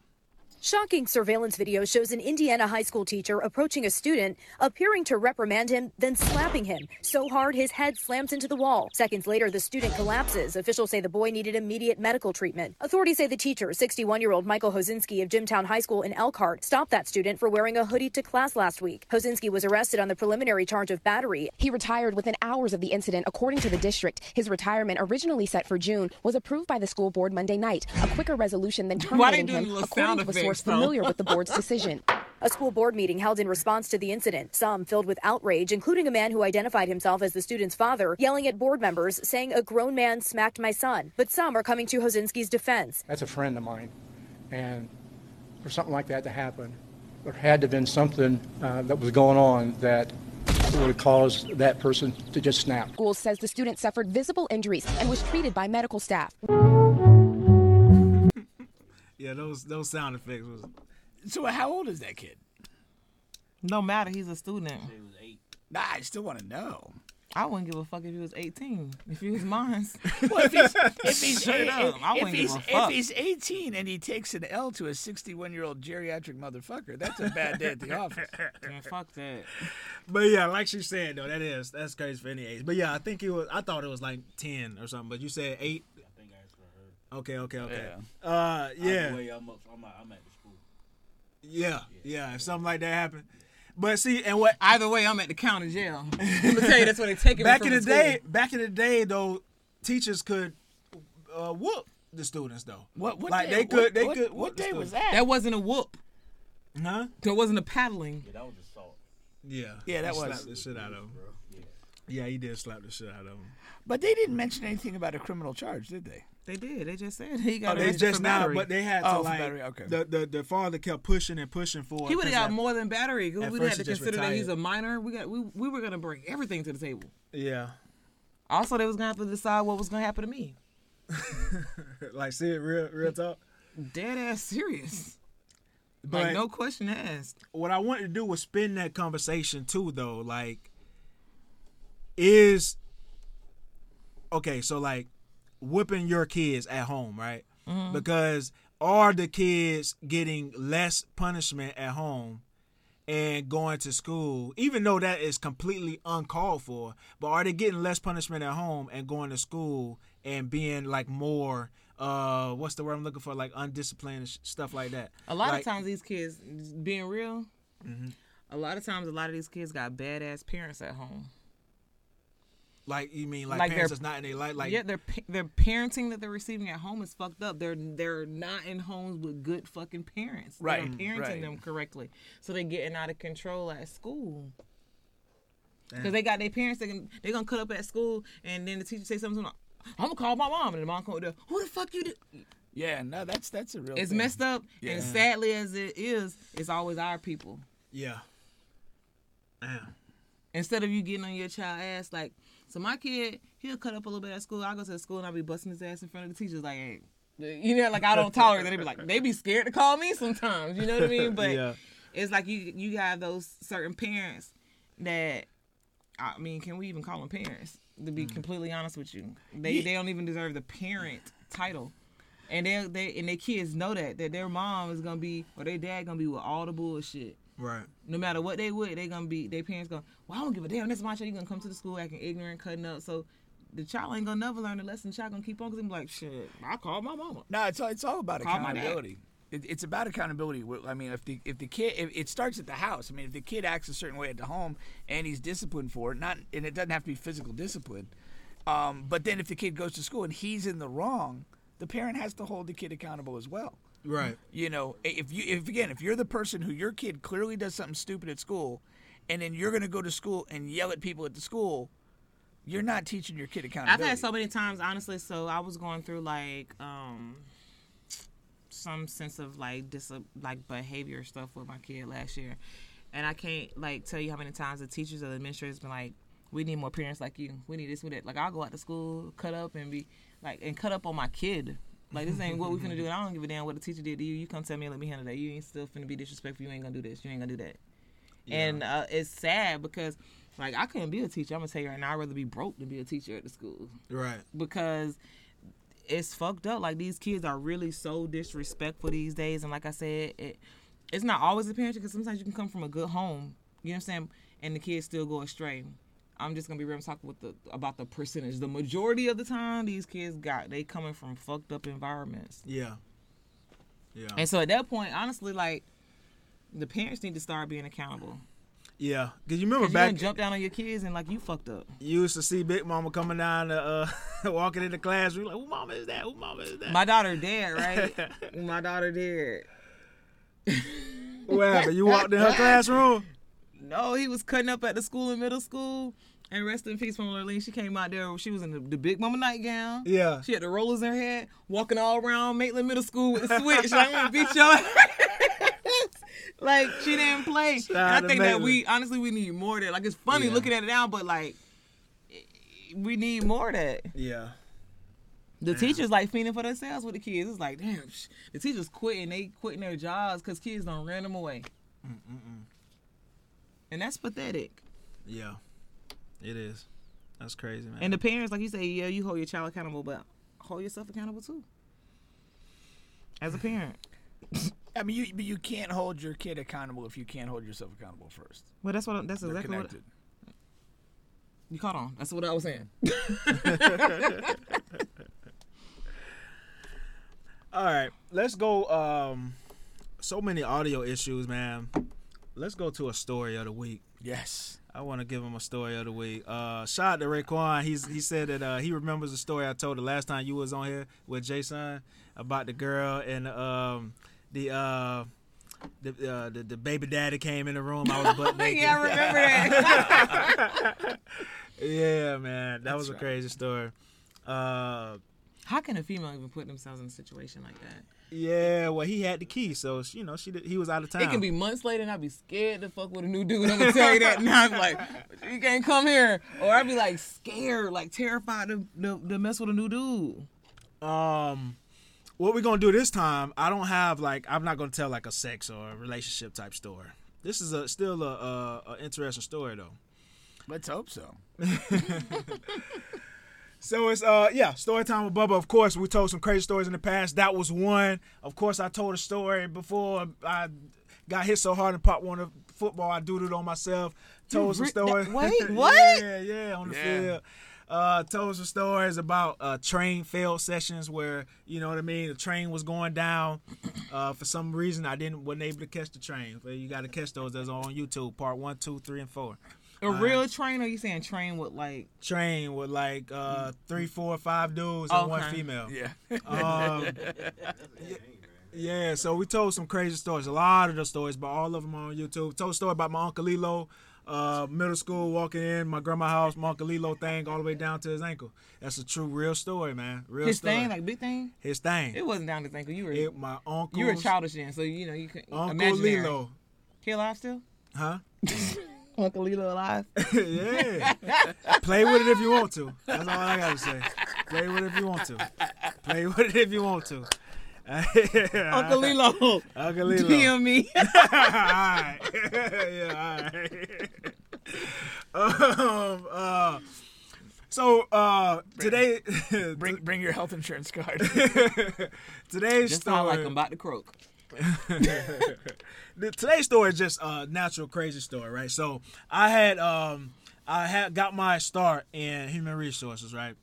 Shocking surveillance video shows an Indiana high school teacher approaching a student, appearing to reprimand him, then slapping him so hard his head slams into the wall. Seconds later, the student collapses. Officials say the boy needed immediate medical treatment. Authorities say the teacher, 61 year old Michael Hosinski of Jimtown High School in Elkhart, stopped that student for wearing a hoodie to class last week. Hosinski was arrested on the preliminary charge of battery. He retired within hours of the incident, according to the district. His retirement, originally set for June, was approved by the school board Monday night. A quicker resolution than Why they terminating doing him, little according sound to a effects, familiar with the board's decision. A school board meeting held in response to the incident, some filled with outrage, including a man who identified himself as the student's father, yelling at board members, saying a grown man smacked my son. But some are coming to Hosinski's defense. That's a friend of mine. And for something like that to happen, there had to have been something uh, that was going on that would have caused that person to just snap. School says the student suffered visible injuries and was treated by medical staff. Yeah, those those sound effects was. So how old is that kid? No matter, he's a student. Nah, I still want to know. I wouldn't give a fuck if he was 18. If he was mine. Well, if he's if he's, Straight up, I if wouldn't he's, give a fuck. if he's 18 and he takes an L to a 61 year old geriatric motherfucker, that's a bad day at the office. Man, fuck that. But yeah, like she said though, that is that's crazy for any age. But yeah, I think it was. I thought it was like ten or something. But you said eight. Okay, okay, okay. Uh, yeah, way, I'm, up, I'm, at- I'm at the school. yeah, yeah. If something like that happened, but see, and what? Either way, I'm at the county jail. I'm gonna tell you that's where they taking me back from in the school. day. Back in the day, though, teachers could uh, whoop the students though. What? what like day, they could, what, they what, could. What whoop the day was students. that? That wasn't a whoop. Huh? There wasn't a paddling. Yeah, that was assault. Yeah. Yeah, that he was- slapped the shit out of him. Yeah. Yeah, he did slap the shit out of him. But they didn't mention anything about a criminal charge, did they? They did. They just said he got Oh, they just for now, battery. but they had Oh, to for like battery, okay. the, the the father kept pushing and pushing for. He would have got at- more than battery. We at would first have to he just consider that he's a retired. minor. We got we, we were gonna bring everything to the table. Yeah, Also, they was gonna have to decide what was gonna happen to me. like see it real real talk. Dead ass serious. But like no question asked. what I wanted to do was spin that conversation too, though. Like, is okay. So like, whipping your kids at home, right? Mhm. Because are the kids getting less punishment at home and going to school, even though that is completely uncalled for? But are they getting less punishment at home and going to school and being like more? Uh, what's the word I'm looking for? Like undisciplined sh- stuff like that. A lot Like- of times these kids, being real, Mhm. a lot of times a lot of these kids got badass parents at home. Like you mean like, Like parents they're- not in their life? Like yeah, their their parenting that they're receiving at home is fucked up. They're they're not in homes with good fucking parents. that Right, are parenting right. them correctly, so they're getting out of control at school. Because they got their parents, they can they gonna cut up at school, and then the teacher say something. to them, I'm gonna call my mom, and the mom come the, Who the fuck you? Do? Yeah, no, that's that's a real. It's thing. messed up, Yeah. and sadly as it is, it's always our people. yeah. Damn. Instead of you getting on your child ass, like, so my kid, he'll cut up a little bit at school. I go to the school and I'll be busting his ass in front of the teachers, like, hey, you know, like I don't tolerate that. They be like, they be scared to call me sometimes. You know what I mean? But Yeah. it's like you you have those certain parents that I mean, can we even call them parents? To be mm. completely honest with you, they Yeah. they don't even deserve the parent title, and they they and their kids know that that their mom is gonna be or their dad gonna be with all the bullshit. Right. No matter what they would, they gonna be their parents going. Well, I don't give a damn. That's my child. You gonna come to the school acting ignorant, cutting up. So the child ain't gonna never learn the lesson. The child gonna keep on because be like, shit. I called my mama. No, it's all, it's all about Call accountability. It, it's about accountability. I mean, if the if the kid, if it starts at the house. I mean, if the kid acts a certain way at the home and he's disciplined for it, not and it doesn't have to be physical discipline. Um, but then if the kid goes to school and he's in the wrong, the parent has to hold the kid accountable as well. Right. You know, if you if again, if you're the person who your kid clearly does something stupid at school, and then you're going to go to school and yell at people at the school, you're not teaching your kid accountability. I've had so many times, honestly. So I was going through like um some sense of like dis like behavior stuff with my kid last year, and I can't like tell you how many times the teachers or the administrators been like, "We need more parents like you. We need this, we need that." Like I'll go out to school, cut up, and be like, and cut up on my kid. Like this ain't what we finna do. And I don't give a damn what the teacher did to you. You come tell me, and let me handle that. You ain't still finna be disrespectful. You ain't gonna do this. You ain't gonna do that. And uh, it's sad because, like, I couldn't be a teacher. I'm gonna tell you right now, I'd rather be broke than be a teacher at the school Right. because it's fucked up. Like these kids are really so disrespectful these days, and like I said, it, it's not always the parents because sometimes you can come from a good home, you know what I'm saying, and the kids still go astray. I'm just gonna be real talking with the about the percentage. The majority of the time, these kids got they coming from fucked up environments, Yeah. Yeah. and so at that point, honestly, like the parents need to start being accountable. Yeah. Cause you remember 'Cause you back done jump down on your kids and like you fucked up. you used to see Big Mama coming down the uh walking in the classroom like, who mama is that? Who mama is that? My daughter dead, right? My daughter dead. What happened? You walked in her classroom? No, he was cutting up at the school in middle school. And rest in peace from Lurleen. She came out there. She was in the, the big mama nightgown. Yeah. She had the rollers in her head, walking all around Maitland Middle School with the switch. like, I'm gonna beat your ass. like, she didn't play. Shout and I think that we, honestly, we need more of that. Like, it's funny Yeah. looking at it now, but like, we need more of that. Yeah. The teachers like feeding for themselves with the kids. It's like, damn, sh- the teachers quitting. They quitting their jobs because kids don't ran them away. Mm-mm-mm. And that's pathetic. Yeah. It is. That's crazy, man. And the parents, like you say, yeah, you hold your child accountable, but hold yourself accountable too. As a parent. I mean, you but you can't hold your kid accountable if you can't hold yourself accountable first. Well, that's what. That's They're exactly what. connected. You caught on. That's what I was saying. All right, let's go. Um, so many audio issues, man. Let's go to a story of the week. Yes, I want to give him a story of the week. Uh, shout out to Raekwon. He's he said that uh, he remembers the story I told the last time you was on here with Jason about the girl and um the uh. The, uh, the the baby daddy came in the room. I was butt naked. yeah, I remember that. yeah, man, that was a crazy story. Uh, How can a female even put themselves in a situation like that? yeah, well, he had the key, so you know, she did, he was out of town. It can be months later, and I'd be scared to fuck with a new dude. I'm gonna tell you that now. I'm like, you can't come here, or I'd be like scared, like terrified to, to, to mess with a new dude. Um, what we're gonna do this time? I don't have like I'm not gonna tell like a sex or a relationship type story. This is a still a, a, a interesting story though. Let's hope so. So it's uh yeah, story time with Bubba. Of course, we told some crazy stories in the past. That was one. Of course, I told a story before I got hit so hard in one of football. I doodled on myself. Told some stories. that- wait, what? yeah, yeah, on the Yeah. field. Uh, told some stories about uh, train failed sessions where you know what I mean. The train was going down. Uh, for some reason, I didn't wasn't able to catch the train. But you got to catch those. That's on YouTube. Part one, two, three, and four. A Uh, real train, or you saying train with like? train with like uh three, four, five dudes and one female. Yeah. Um, yeah, so we told some crazy stories. A lot of the stories, but all of them are on YouTube. Told a story about my uncle Lilo, uh, middle school, walking in my grandma's house, my uncle Lilo thing all the way down to his ankle. That's a true, real story, man. Real His story. thing, like big thing. his thing. It wasn't down to think you were. It- my uncle. you were childish then, so you know you can Uncle imaginary. Lilo. He alive still? Huh? Uncle Lilo alive? yeah. Play with it if you want to. That's all I gotta say. Play with it if you want to. Play with it if you want to. Uncle Lilo. Uncle Lilo. DM me. all right. yeah, all right. um, uh, so uh, today, Bring bring your health insurance card. today's Just story. sound like I'm about to croak. the, today's story is just a natural crazy story, right? So I had um I had got my start in human resources, right?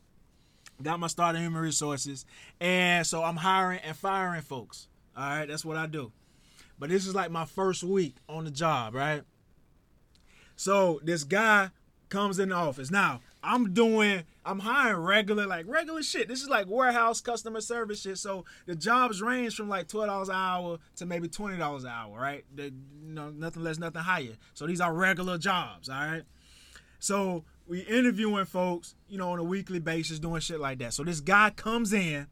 Got my start in human resources, and so I'm hiring and firing folks. All right, that's what I do. But this is like my first week on the job, right? So this guy comes in the office. Now I'm doing, I'm hiring regular, like regular shit. This is like warehouse customer service shit. So the jobs range from like twelve dollars an hour to maybe twenty dollars an hour, right? The, you know, nothing less, nothing higher. So these are regular jobs, all right. So we interviewing folks, you know, on a weekly basis, doing shit like that. So this guy comes in,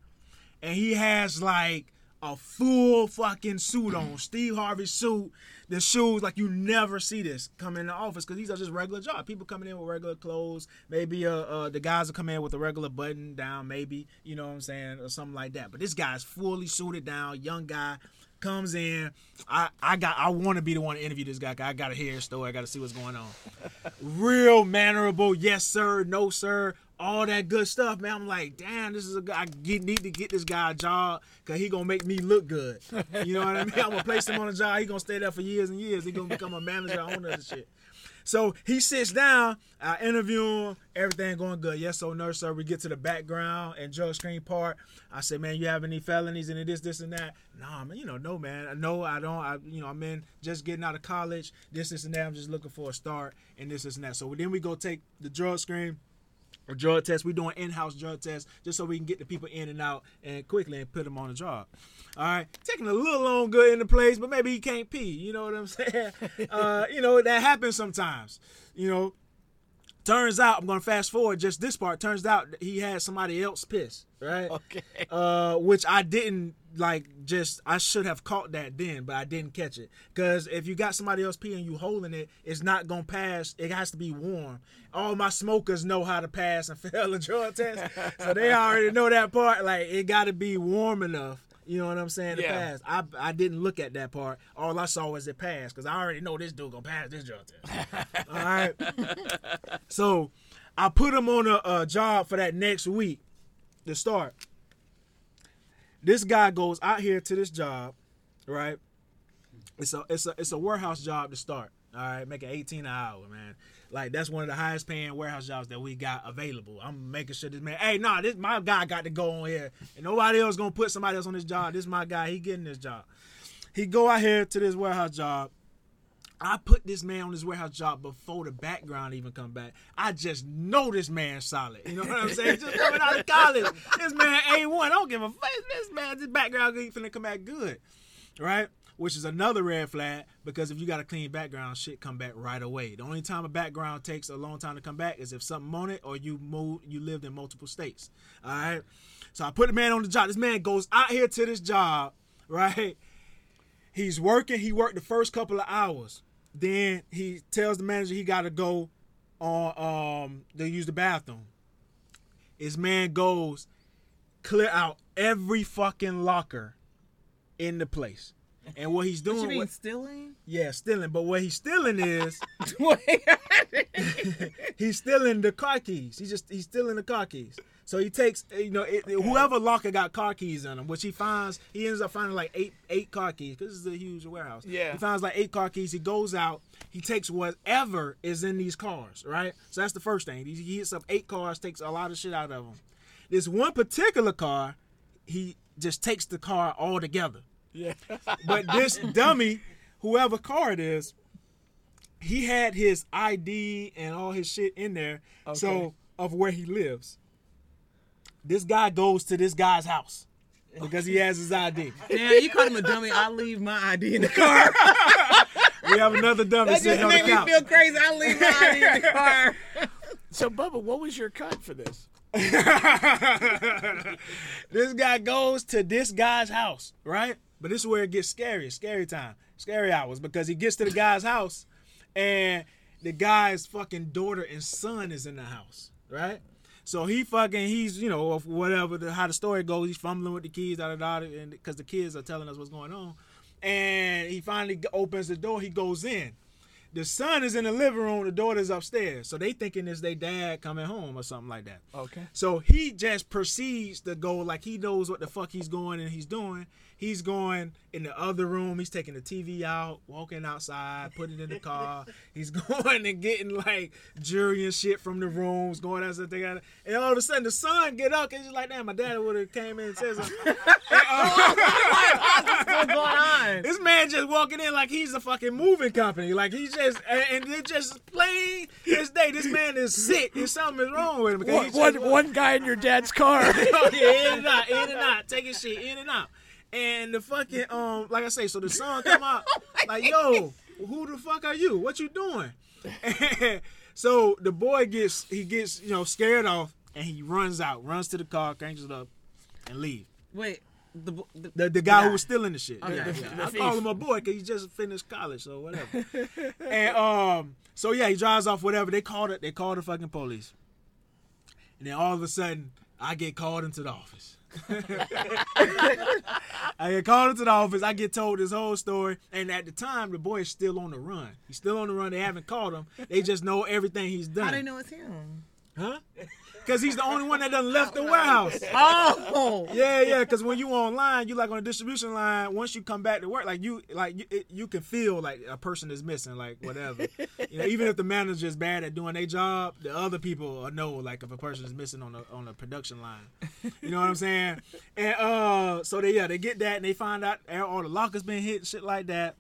and he has like a full fucking suit on, Steve Harvey suit, the shoes like you never see this come in the office because these are just regular jobs. People coming in with regular clothes, maybe uh, uh the guys will come in with a regular button down, maybe you know what I'm saying, or something like that. But this guy's fully suited down, young guy comes in. I I got I want to be the one to interview this guy. I got to hear his story. I got to see what's going on. Real mannerable, yes sir, no sir, all that good stuff, man. I'm like, damn, this is a guy. I get, need to get this guy a job because he gonna make me look good. You know what I mean? I'm gonna place him on a job. He gonna stay there for years and years. He gonna become a manager, owner the shit. So he sits down, I interview him, everything going good. Yes, so nurse, sir. We get to the background and drug screen part. I said, man, you have any felonies and this, this, and that? Nah, man, you know, no, man. No, I don't. I, you know, I'm in just getting out of college. This, this, and that. I'm just looking for a start and this, this, and that. So then we go take the drug screen or drug test. We're doing in-house drug tests just so we can get the people in and out and quickly and put them on the job. All right, taking a little longer in the place, but maybe he can't pee. You know what I'm saying? uh, you know that happens sometimes. You know, turns out I'm gonna fast forward just this part. Turns out he had somebody else piss, right? Okay. Uh, which I didn't like. Just I should have caught that then, but I didn't catch it. Cause if you got somebody else peeing, you holding it, it's not gonna pass. It has to be warm. All my smokers know how to pass and fail a drug test, so they already know that part. Like it got to be warm enough. You know what I'm saying? The Yeah. pass. I I didn't look at that part. All I saw was it pass because I already know this dude gonna pass this drug test. All right. So I put him on a, a job for that next week to start. This guy goes out here to this job, right? It's a it's a it's a warehouse job to start. All right, making 18 an hour, man. Like that's one of the highest paying warehouse jobs that we got available. I'm making sure this man, hey, nah, this my guy got to go on here, and nobody else gonna put somebody else on this job. This my guy, he getting this job. He go out here to this warehouse job. I put this man on this warehouse job before the background even come back. I just know this man solid. You know what I'm saying? Just coming out of college, this man A1. I don't give a fuck. This man, this background ain't finna come back good, right? Which is another red flag because if you got a clean background, shit come back right away. The only time a background takes a long time to come back is if something on it or you moved, you lived in multiple states. All right. So I put the man on the job. This man goes out here to this job, right? He's working. He worked the first couple of hours. Then he tells the manager he got to go on um to use the bathroom. His man goes clear out every fucking locker in the place. And what he's What doing, you mean what- stealing? yeah, stealing. But what he's stealing is he's stealing the car keys. He just he's stealing the car keys. So he takes you know it, whoever locker got car keys in them, which he finds he ends up finding like eight eight car keys because this is a huge warehouse. Yeah. he finds like eight car keys. He goes out. He takes whatever is in these cars. Right. So that's the first thing. He, he hits up eight cars, takes a lot of shit out of them. This one particular car, he just takes the car all together. Yeah. But this dummy, whoever car it is, he had his ID and all his shit in there. Okay. So of where he lives. This guy goes to this guy's house because he has his ID. Yeah, you call him a dummy. I leave my ID in the car. We have another dummy that just sitting on the made me feel crazy. I leave my ID in the car. So Bubba, what was your cut for this? this guy goes to this guy's house, right? But this is where it gets scary. Scary time. Scary hours because he gets to the guy's house and the guy's fucking daughter and son is in the house, right? So he fucking he's you know whatever the, how the story goes. He's fumbling with the keys, da da da, and because the kids are telling us what's going on, and he finally opens the door. He goes in. The son is in the living room. The daughter's upstairs. So they thinking it's their dad coming home or something like that. Okay. So he just proceeds to go like he knows what the fuck he's going and he's doing. He's going in the other room. He's taking the TV out, walking outside, putting it in the car. He's going and getting like jewelry and shit from the rooms, going outside. They got, and all of a sudden the son get up and he's like, "Damn, my dad would have came in and said something." And, uh, going on? this man just walking in like he's a fucking moving company. Like he's just and, and it just plain this day. This man is sick. There's something is wrong with him. One, he's one, one guy in your dad's car. oh, yeah, in and out, in and out, taking shit in and out. And the fucking um, like I say, so the song come out like, yo, who the fuck are you? What you doing? And so the boy gets he gets you know scared off and he runs out, runs to the car, cranks it up, and leave. Wait, the the, The, the guy who was stealing the shit. Okay. Yeah, The- yeah. the I thief. call him a boy because he just finished college, so whatever. and um, so yeah, he drives off. Whatever they called it, they called the fucking police. And then all of a sudden, I get called into the office. I get called into the office. I get told this whole story, and at the time, the boy is still on the run. He's still on the run. They haven't caught him. They just know everything he's done. How they know it's him? Huh? Because he's the only one that done left the warehouse. Oh. yeah, yeah. Because when you online, you like on the distribution line. Once you come back to work, like you, like you, it, you can feel like a person is missing, like whatever. you know, even if the manager is bad at doing their job, the other people know like if a person is missing on the on the production line. You know what I'm saying? And uh, so they yeah they get that and they find out all the lockers been hit and shit like that.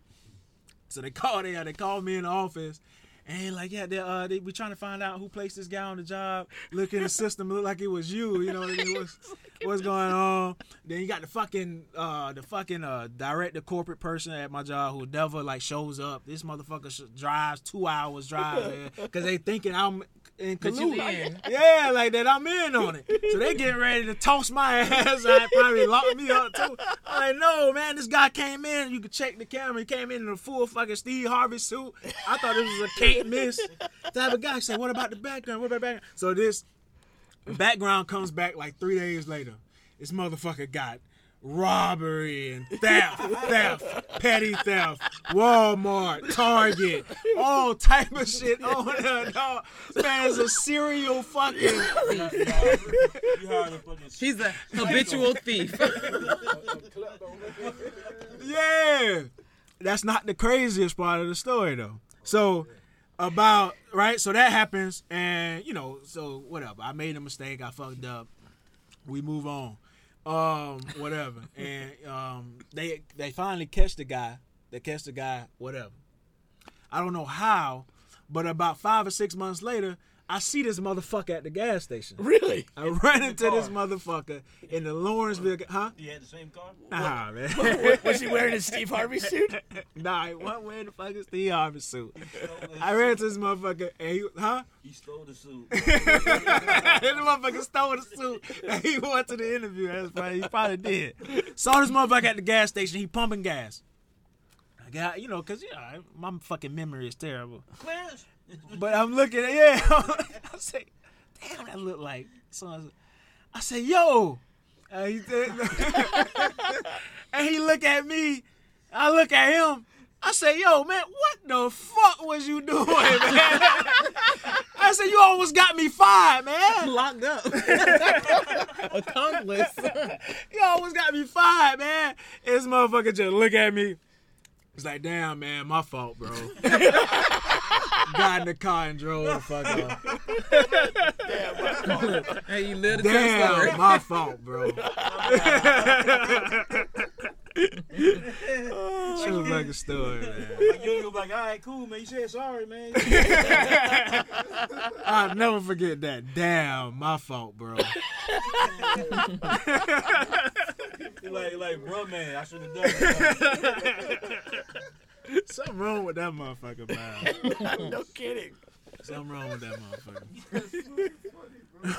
So they call they they call me in the office. And like, yeah, they uh, they we trying to find out who placed this guy on the job. Look in the system, look like it was you. You know? What's, what's going on? Then you got the fucking uh, the fucking uh, director, corporate person at my job who never like shows up. This motherfucker sh- drives two hours drive because they thinking I'm in That collude. Yeah, like that I'm in on it. So they getting ready to toss my ass. I probably lock me up too. I'm like, no, man, this guy came in. You could check the camera. He came in in a full fucking Steve Harvey suit. I thought this was a can't miss type of guy. Said, what about the background? What about the background? So this background comes back like three days later. This motherfucker got robbery and theft, theft, petty theft, Walmart, Target, all type of shit on there, dog. Man is a serial fucking. He's a habitual thief. yeah, that's not the craziest part of the story though. So about right, so that happens, and you know, so whatever. I made a mistake. I fucked up. We move on. Um, whatever, and um, they they finally catch the guy. They catch the guy. Whatever. I don't know how, but about five or six months later, I see this motherfucker at the gas station. Really? I run into this motherfucker in the Lawrenceville, huh? You had the same car? Nah, man. What- was he wearing a Steve Harvey suit? nah, he wasn't wearing the fucking Steve Harvey suit. I ran to this motherfucker and he, huh? He stole the suit. and the motherfucker stole the suit and he went to the interview. That's probably, he probably did. Saw this motherfucker at the gas station. He pumping gas. I got, you know, cause yeah, my fucking memory is terrible. Clarence. But I'm looking at yeah. I say, damn, that look like. So I, say, yo, and he, said- and he look at me. I look at him. I say, yo, man, what the fuck was you doing, man? I said, you almost got me fired, man. Locked up. Accomplice. you almost got me fired, man. This motherfucker just look at me. It's like, damn, man, my fault, bro. Got in the car and drove the fuck off. Hey, you lived to tell the story. Damn, my fault, bro. True oh, a story, man. Like, you was like, all right, cool, man. You said sorry, man. I'll never forget that. Damn, my fault, bro. Like, like, bro, man, I should have done it. Something wrong with that motherfucker, man. no kidding. Something wrong with that motherfucker.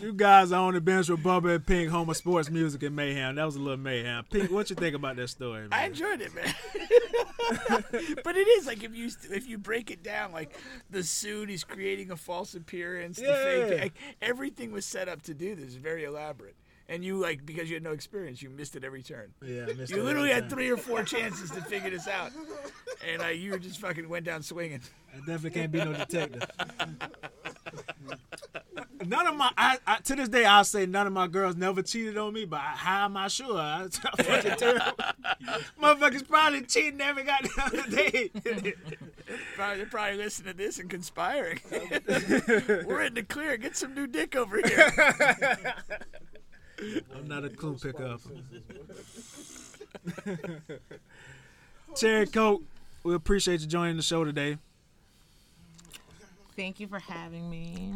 You guys are on the bench with Bubba and Pink, home of sports music and mayhem. That was a little mayhem. Pink, what you think about that story, man? I enjoyed it, man. but it is like if you if you break it down, like the suit, he's creating a false appearance, the fake, Yeah. like, everything was set up to do this. Very elaborate. And you like because you had no experience, you missed it every turn. Yeah, missed you it literally had time. three or four chances to figure this out, and uh, you just fucking went down swinging. I definitely can't be no detective. None of my, I, I, to this day, I'll say none of my girls never cheated on me, but how am I sure? I, fucking terrible. Motherfuckers probably cheating every goddamn day. Probably, they're probably listening to this and conspiring. We're in the clear. Get some new dick over here. I'm not a clue picker. Cherry Coke, we appreciate you joining the show today. Thank you for having me.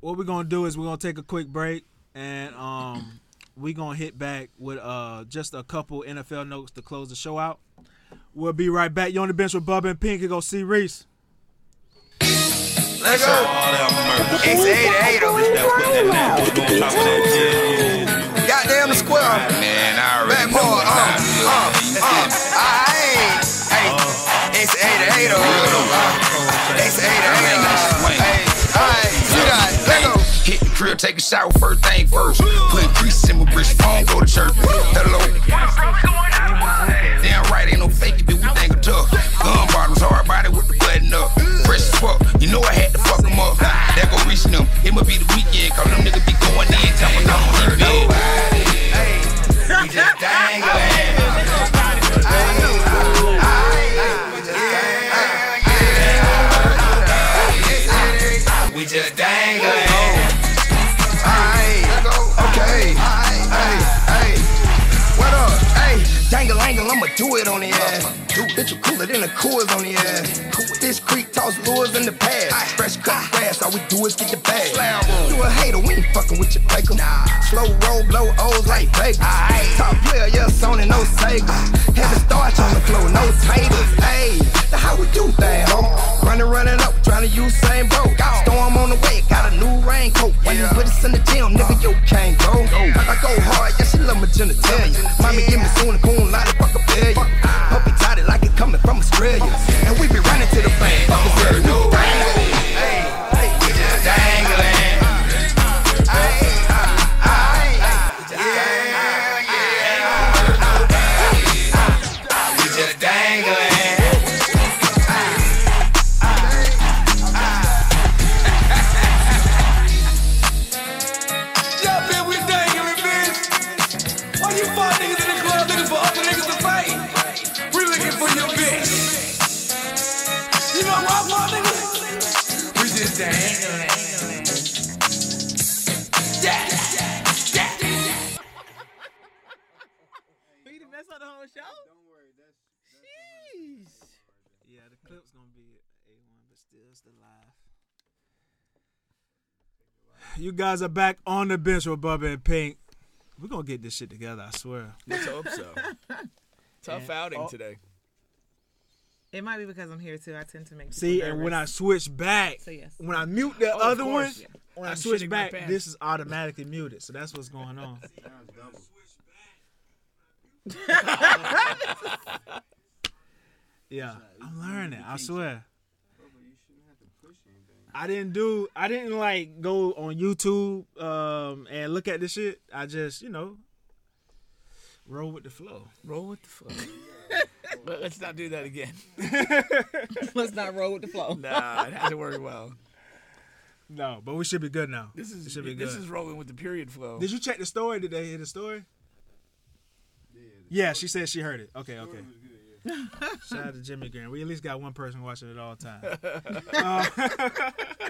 What we're gonna do is we're gonna take a quick break and um we're gonna hit back with uh just a couple NFL notes to close the show out. We'll be right back. You on the bench with Bubba and Pink and go see Reese. Let's go. It's 88 Goddamn the square. Man, I already Bad boy, uh, uh, uh, I ain't, hey, it's 88 It's 88 Hey, alright, you got, it. let go. Hit the crib, take a shower, first thing first. Put grease in my wrist, phone, go to church. Hello. Damn right, ain't no fake, dude. We think of tough. Gun bottoms, hard body with the button up. Fuck, you know I had to fuck them up. That go reaching them. It must be the weekend, cause them niggas be going in, the bed. We just dangling. We just dangling. Okay. Hey, hey. What up? Hey, dangle angle, I'ma do it on the ass. Bitch, you cooler than the Coors on the ass. This creek toss lures in the past. Fresh cut grass, all we do is get the bag. You a hater, we ain't fucking with your faker. Slow roll, blow O's like Vegas. Top player, yeah, Sony, no Sega. Heavy starch on the floor, no taters. Hey, that's how we do things, ho. Running, running up, trying to use same boat. Storm on the way, got a new raincoat. When you with us in the gym, nigga, you can't go. I go hard, yeah, she love my genitalia. Mommy, give me soon a coon, lot of coming You guys are back on the bench with Bubba and Pink. We're gonna get this shit together, I swear. Let's hope so. Tough And- outing oh. today. It might be because I'm here too. I tend to make people See, and when I switch back, So yes. when I mute the Oh, of other one, course. when I I'm switch back, this is automatically muted. So that's what's going on. yeah, I'm learning. I swear. I didn't do. I didn't like go on YouTube um, and look at this shit. I just, you know, roll with the flow. Roll with the flow. But let's not do that again. Let's not roll with the flow. Nah, it hasn't worked well. No, but we should be good now. This is it should be this good. is rolling with the period flow. Did you check the story? Did they hear the story? Yeah, she said she heard it. Okay, okay. Shout out to Jimmy Graham. We at least got one person watching it all the time. Uh,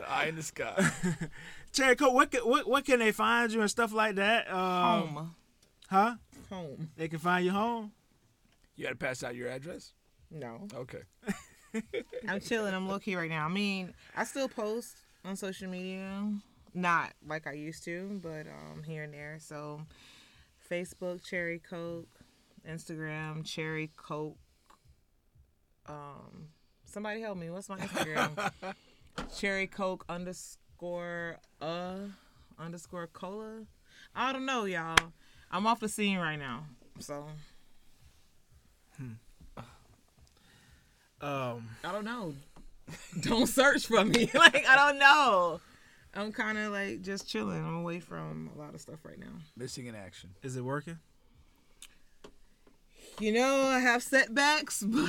Eye in the sky. Cherry Coke, what, can- what what can they find you and stuff like that? Um, Home. Huh? Home. They can find you home. You got to pass out your address. No. Okay. I'm chilling. I'm low key right now. I mean, I still post on social media, not like I used to, but um, here and there. So, Facebook Cherry Coke, Instagram Cherry Coke. Um, somebody help me. What's my Instagram? Cherry Coke underscore uh underscore cola. I don't know, y'all. I'm off the scene right now, so Um, I don't know. don't search for me. like I don't know. I'm kind of like just chilling. I'm away from a lot of stuff right now. Missing in action. Is it working? You know, I have setbacks, but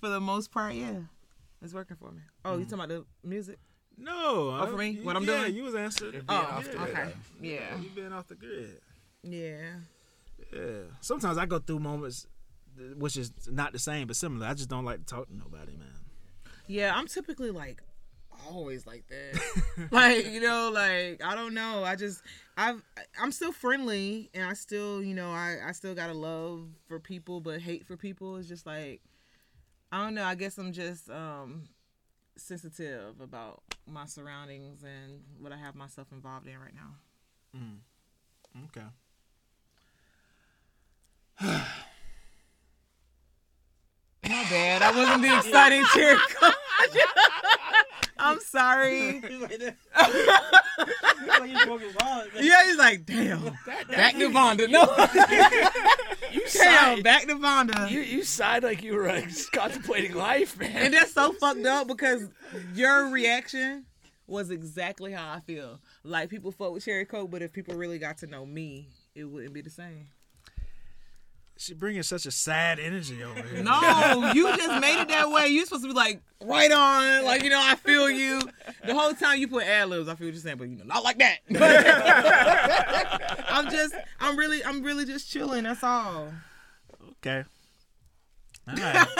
for the most part, yeah, it's working for me. Oh, you mm. talking about the music? No. Oh, for me? you- What I'm yeah, doing? you was answering. Oh, yeah. okay. Yeah. You been off the grid. Yeah. Yeah. Sometimes I go through moments, which is not the same but similar. I just don't like to talk to nobody, man. Yeah, I'm typically like always like that. like, you know, like I don't know. I just I've I'm still friendly and I still, you know, I I still got a love for people, but hate for people is just like I don't know. I guess I'm just um sensitive about my surroundings and what I have myself involved in right now. Mm. Okay. My bad. I wasn't the exciting cheer. I'm sorry. yeah, he's like, damn. back to Vonda. No. You damn, sighed. back to Vonda. You you sighed like you were like, contemplating life, man. and that's so fucked up because your reaction was exactly how I feel. Like people fuck with Cherry Coke, but if people really got to know me, it wouldn't be the same. She bringing such a sad energy over here. No, you just made it that way. You're supposed to be like right on, like you know, I feel you. The whole time you put ad libs, I feel what you're saying, but you know, not like that. I'm just, I'm really, I'm really just chilling. That's all. Okay. All right.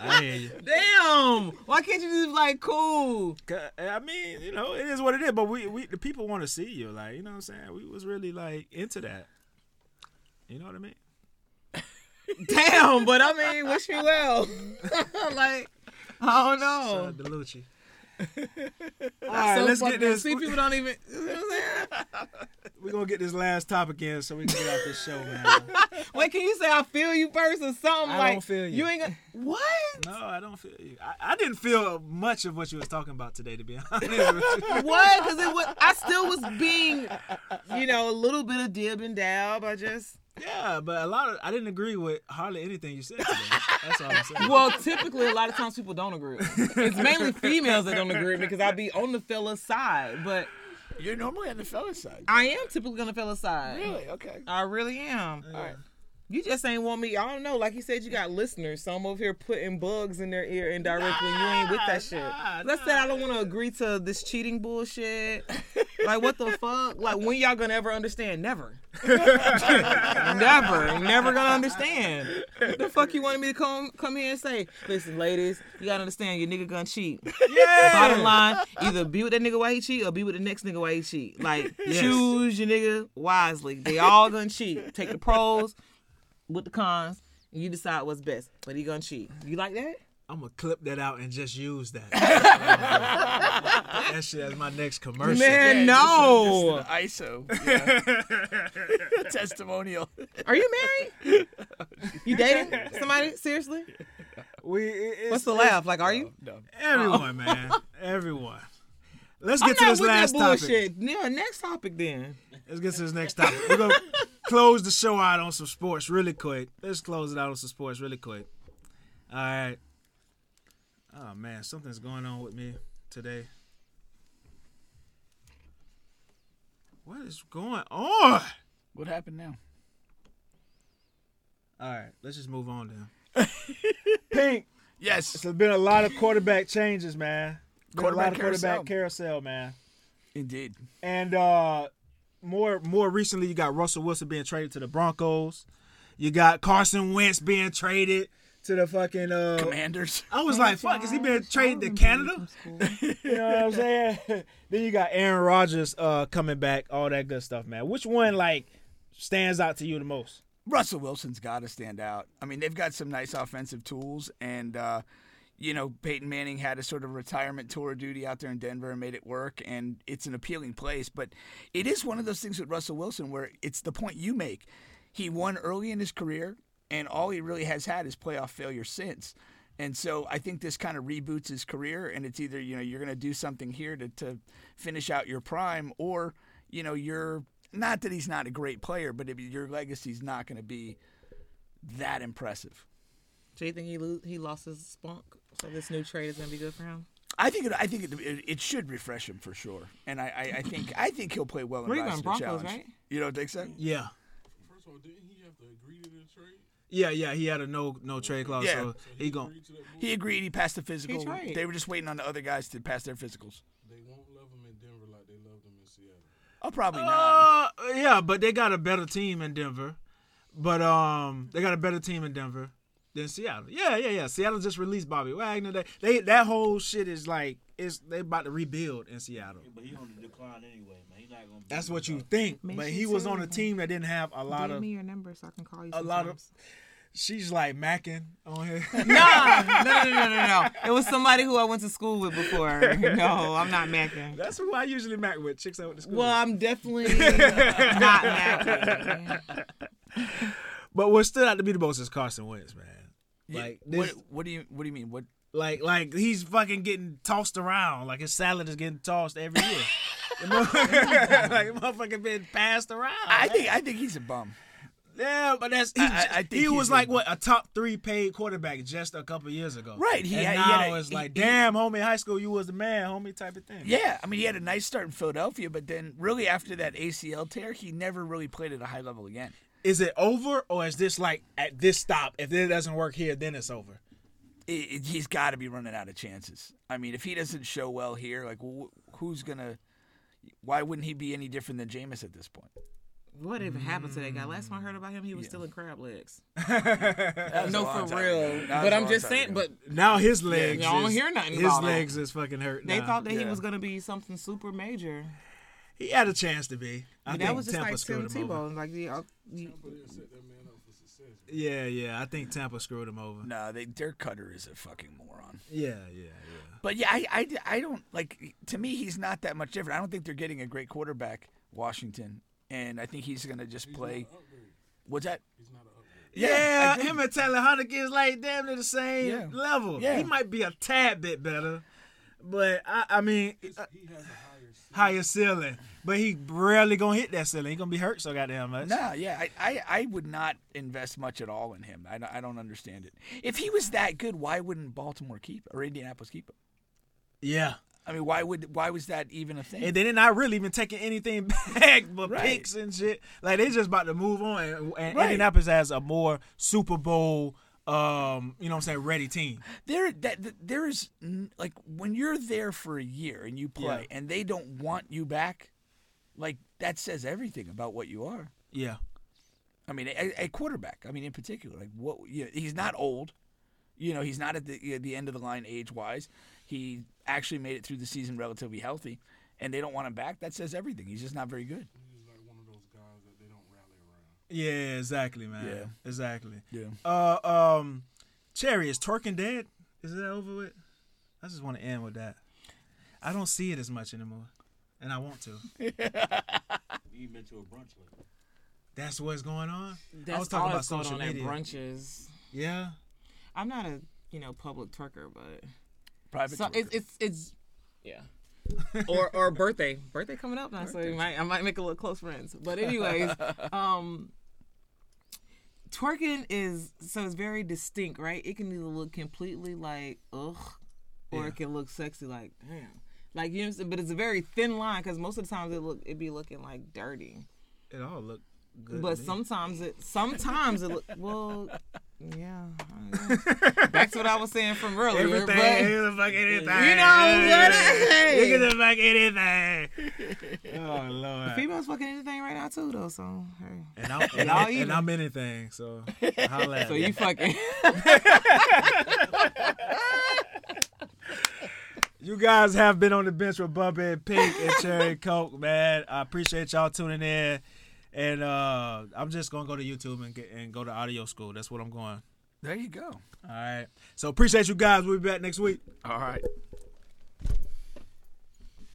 I hear you. Damn, why can't you just be like cool? I mean, you know, it is what it is. But we, we the people want to see you. Like, you know what I'm saying? We was really like into that. You know what I mean? Damn, but I mean, wish me well. like, I don't know. Shout out to Lucci. That's All right, so let's get this. See, people don't even. You know We're gonna get this last topic in so we can get off this show, man. Wait, can you say I feel you first or something? I like, don't feel you. ain't gonna. What? No, I don't feel you. I, I didn't feel much of what you was talking about today, to be honest. What? Because it was. I still was being, you know, a little bit of dib and dab. I just. Yeah, but a lot of I didn't agree with hardly anything you said today. That's all I'm saying. Well, typically, a lot of times people don't agree. It's mainly females that don't agree because I be on the fella's side, but You're normally on the fella's side. I am typically on the fella's side. Really? Okay. I really am. All right. You just ain't want me. I don't know. Like you said, you got listeners. So I'm over here putting bugs in their ear indirectly. and you ain't with that shit. Let's say I don't want to agree to this cheating bullshit. like what the fuck? Like when y'all gonna ever understand? Never. never. Never gonna understand. The fuck you wanted me to come come here and say? Listen, ladies, you gotta understand your nigga gonna cheat. Yeah. Bottom line, either be with that nigga while he cheat or be with the next nigga while he cheat. Like Yes. choose your nigga wisely. They all gonna cheat. Take the pros with the cons, and you decide what's best. But he gonna cheat. You like that? I'm gonna clip that out and just use that. that shit as my next commercial. Man, no. This is an ISO. Yeah. Testimonial. Are you married? You dating somebody? Seriously? We. it's- What's the laugh? Like, are you? No. Everyone, man. Everyone. Let's I'm get to not this with last that topic. Yeah, next topic then. Let's get to this next topic. We're gonna close the show out on some sports really quick. Let's close it out on some sports really quick. All right. Oh man, something's going on with me today. What is going on? What happened now? All right, let's just move on then. Pink. Yes. There's been a lot of quarterback changes, man. Been a lot Quarterback of quarterback carousel. carousel, man. Indeed. And uh more more recently you got Russell Wilson being traded to the Broncos. You got Carson Wentz being traded to the fucking uh Commanders. I was like, fuck, is he being traded to Canada? you know what I'm saying? then you got Aaron Rodgers uh coming back, all that good stuff, man. Which one like stands out to you the most? Russell Wilson's got to stand out. I mean, they've got some nice offensive tools, and uh, you know, Peyton Manning had a sort of retirement tour duty out there in Denver and made it work, and it's an appealing place. But it is one of those things with Russell Wilson where it's the point you make. He won early in his career, and all he really has had is playoff failure since. And so I think this kind of reboots his career, and it's either you know you're going to do something here to, to finish out your prime, or you know, you're not that he's not a great player, but if your legacy's not going to be that impressive. Do you think he lo- he lost his spunk? So this new trade is gonna be good for him. I think it, I think it, it, it should refresh him for sure, and I, I, I think I think he'll play well in Where you Rise going, the Broncos, Challenge. right? You don't think so? Yeah. First of all, didn't he have to agree to the trade? Yeah, yeah, he had a no no trade clause, Yeah. so he gon' He agreed. He passed the physical. tried. They were just waiting on the other guys to pass their physicals. They won't love him in Denver like they loved him in Seattle. Oh, probably not. Uh, yeah, but they got a better team in Denver. But um, they got a better team in Denver than Seattle. Yeah, yeah, yeah. Seattle just released Bobby Wagner. They, they that whole shit is like it's they about to rebuild in Seattle. But he on the decline anyway, man. He's not gonna. Be That's what you think, Make but he was on a team that didn't have a lot of. Give of me your number so I can call you. a lot of. She's like macking on here. no, no, no, no, no, no, no. It was somebody who I went to school with before. No, I'm not macking. That's who I usually mac with. Chicks I went to school. Well, with. I'm definitely not macking. But what stood out to me the most is Carson Wentz, man. Yeah, Like what, this, what do you what do you mean? What like like he's fucking getting tossed around. Like his salad is getting tossed every year. Like motherfucker been passed around. I man. think I think he's a bum. Yeah, but that's he's, I- I think he was a- like what a top three paid quarterback just a couple years ago. Right, he and had- he now had a- it's he- like, he- damn, homie, high school you was the man, homie, type of thing. Yeah, I mean he had a nice start in Philadelphia, but then really after that ACL tear, he never really played at a high level again. Is it over or is this like at this stop? If it doesn't work here, then it's over. It, it, he's got to be running out of chances. I mean, if he doesn't show well here, like wh- who's gonna? Why wouldn't he be any different than Jameis at this point? Whatever happened to that guy? Last time I heard about him, he was still in crab legs. That was a no, for real. ago. That was But I'm just saying. ago. But Now his legs, y'all don't hear nothing His about him. legs is fucking hurt. They now. thought that he was gonna be something super major. He had a chance to be. I But think that was just Tampa like screwed Tim him over. Tebow. Like the, uh, you, Yeah, yeah. I think Tampa screwed him over. No, they, Dirk Koetter is a fucking moron. Yeah, yeah, yeah. But yeah, I, I, I don't like. To me, he's not that much different. I don't think they're getting a great quarterback, Washington, and I think he's gonna just play. What's that? Yeah, I agree. him and Taylor Heinicke is like damn near the same Yeah. level. Yeah. He might be a tad bit better, but I, I mean, uh, higher ceiling. But he rarely gonna hit that ceiling. He gonna be hurt so goddamn much. Nah, yeah, I, I, I would not invest much at all in him. I, don't- I don't understand it. If he was that good, why wouldn't Baltimore keep or Indianapolis keep him? Yeah. I mean, why would why was that even a thing? And they're not really even taking anything back but Right. picks and shit. Like they just about to move on. And, and Right. Indianapolis has a more Super Bowl, um, you know what I'm saying, ready team. there that there is like when you're there for a year and you play Yeah. and they don't want you back, like that says everything about what you are. Yeah. I mean, a, a quarterback. I mean, in particular, like what you know, he's not old. You know, he's not at the at the end of the line age wise. He actually made it through the season relatively healthy, and they don't want him back. That says everything. He's just not very good. Yeah, exactly, man. Yeah. Exactly. Yeah. Uh um Cherry, is twerking dead? Is that over with? I just want to end with that. I don't see it as much anymore. And I want to. You ain't been to a brunch lately. That's what's going on. that's I was talking all about that's going social on media. brunches. Yeah. I'm not a you know public twerker, but Private so twerker. it's it's it's yeah. or or birthday birthday coming up now, so you might I might make a little close friends. But anyways, um, twerking is so it's very distinct, right? It can either look completely like ugh, or Yeah. it can look sexy like damn. Like you know, what I'm saying? but it's a very thin line because most of the times it look it be looking like dirty. It all look good. But sometimes it sometimes it look well yeah. I to what I was saying from earlier. Everything, but, the fuck anything. You know what I at the fuck anything. Oh lord. Females fucking anything right now too though, so hey. And I'm, and, I'm, and I'm anything, so holla So you fucking You guys have been on the bench with Bubba and Pink and Cherry Coke, man. I appreciate y'all tuning in. And uh, I'm just gonna go to YouTube and get and go to audio school. That's what I'm going. there you go. All right. So appreciate you guys. We'll be back next week. All right.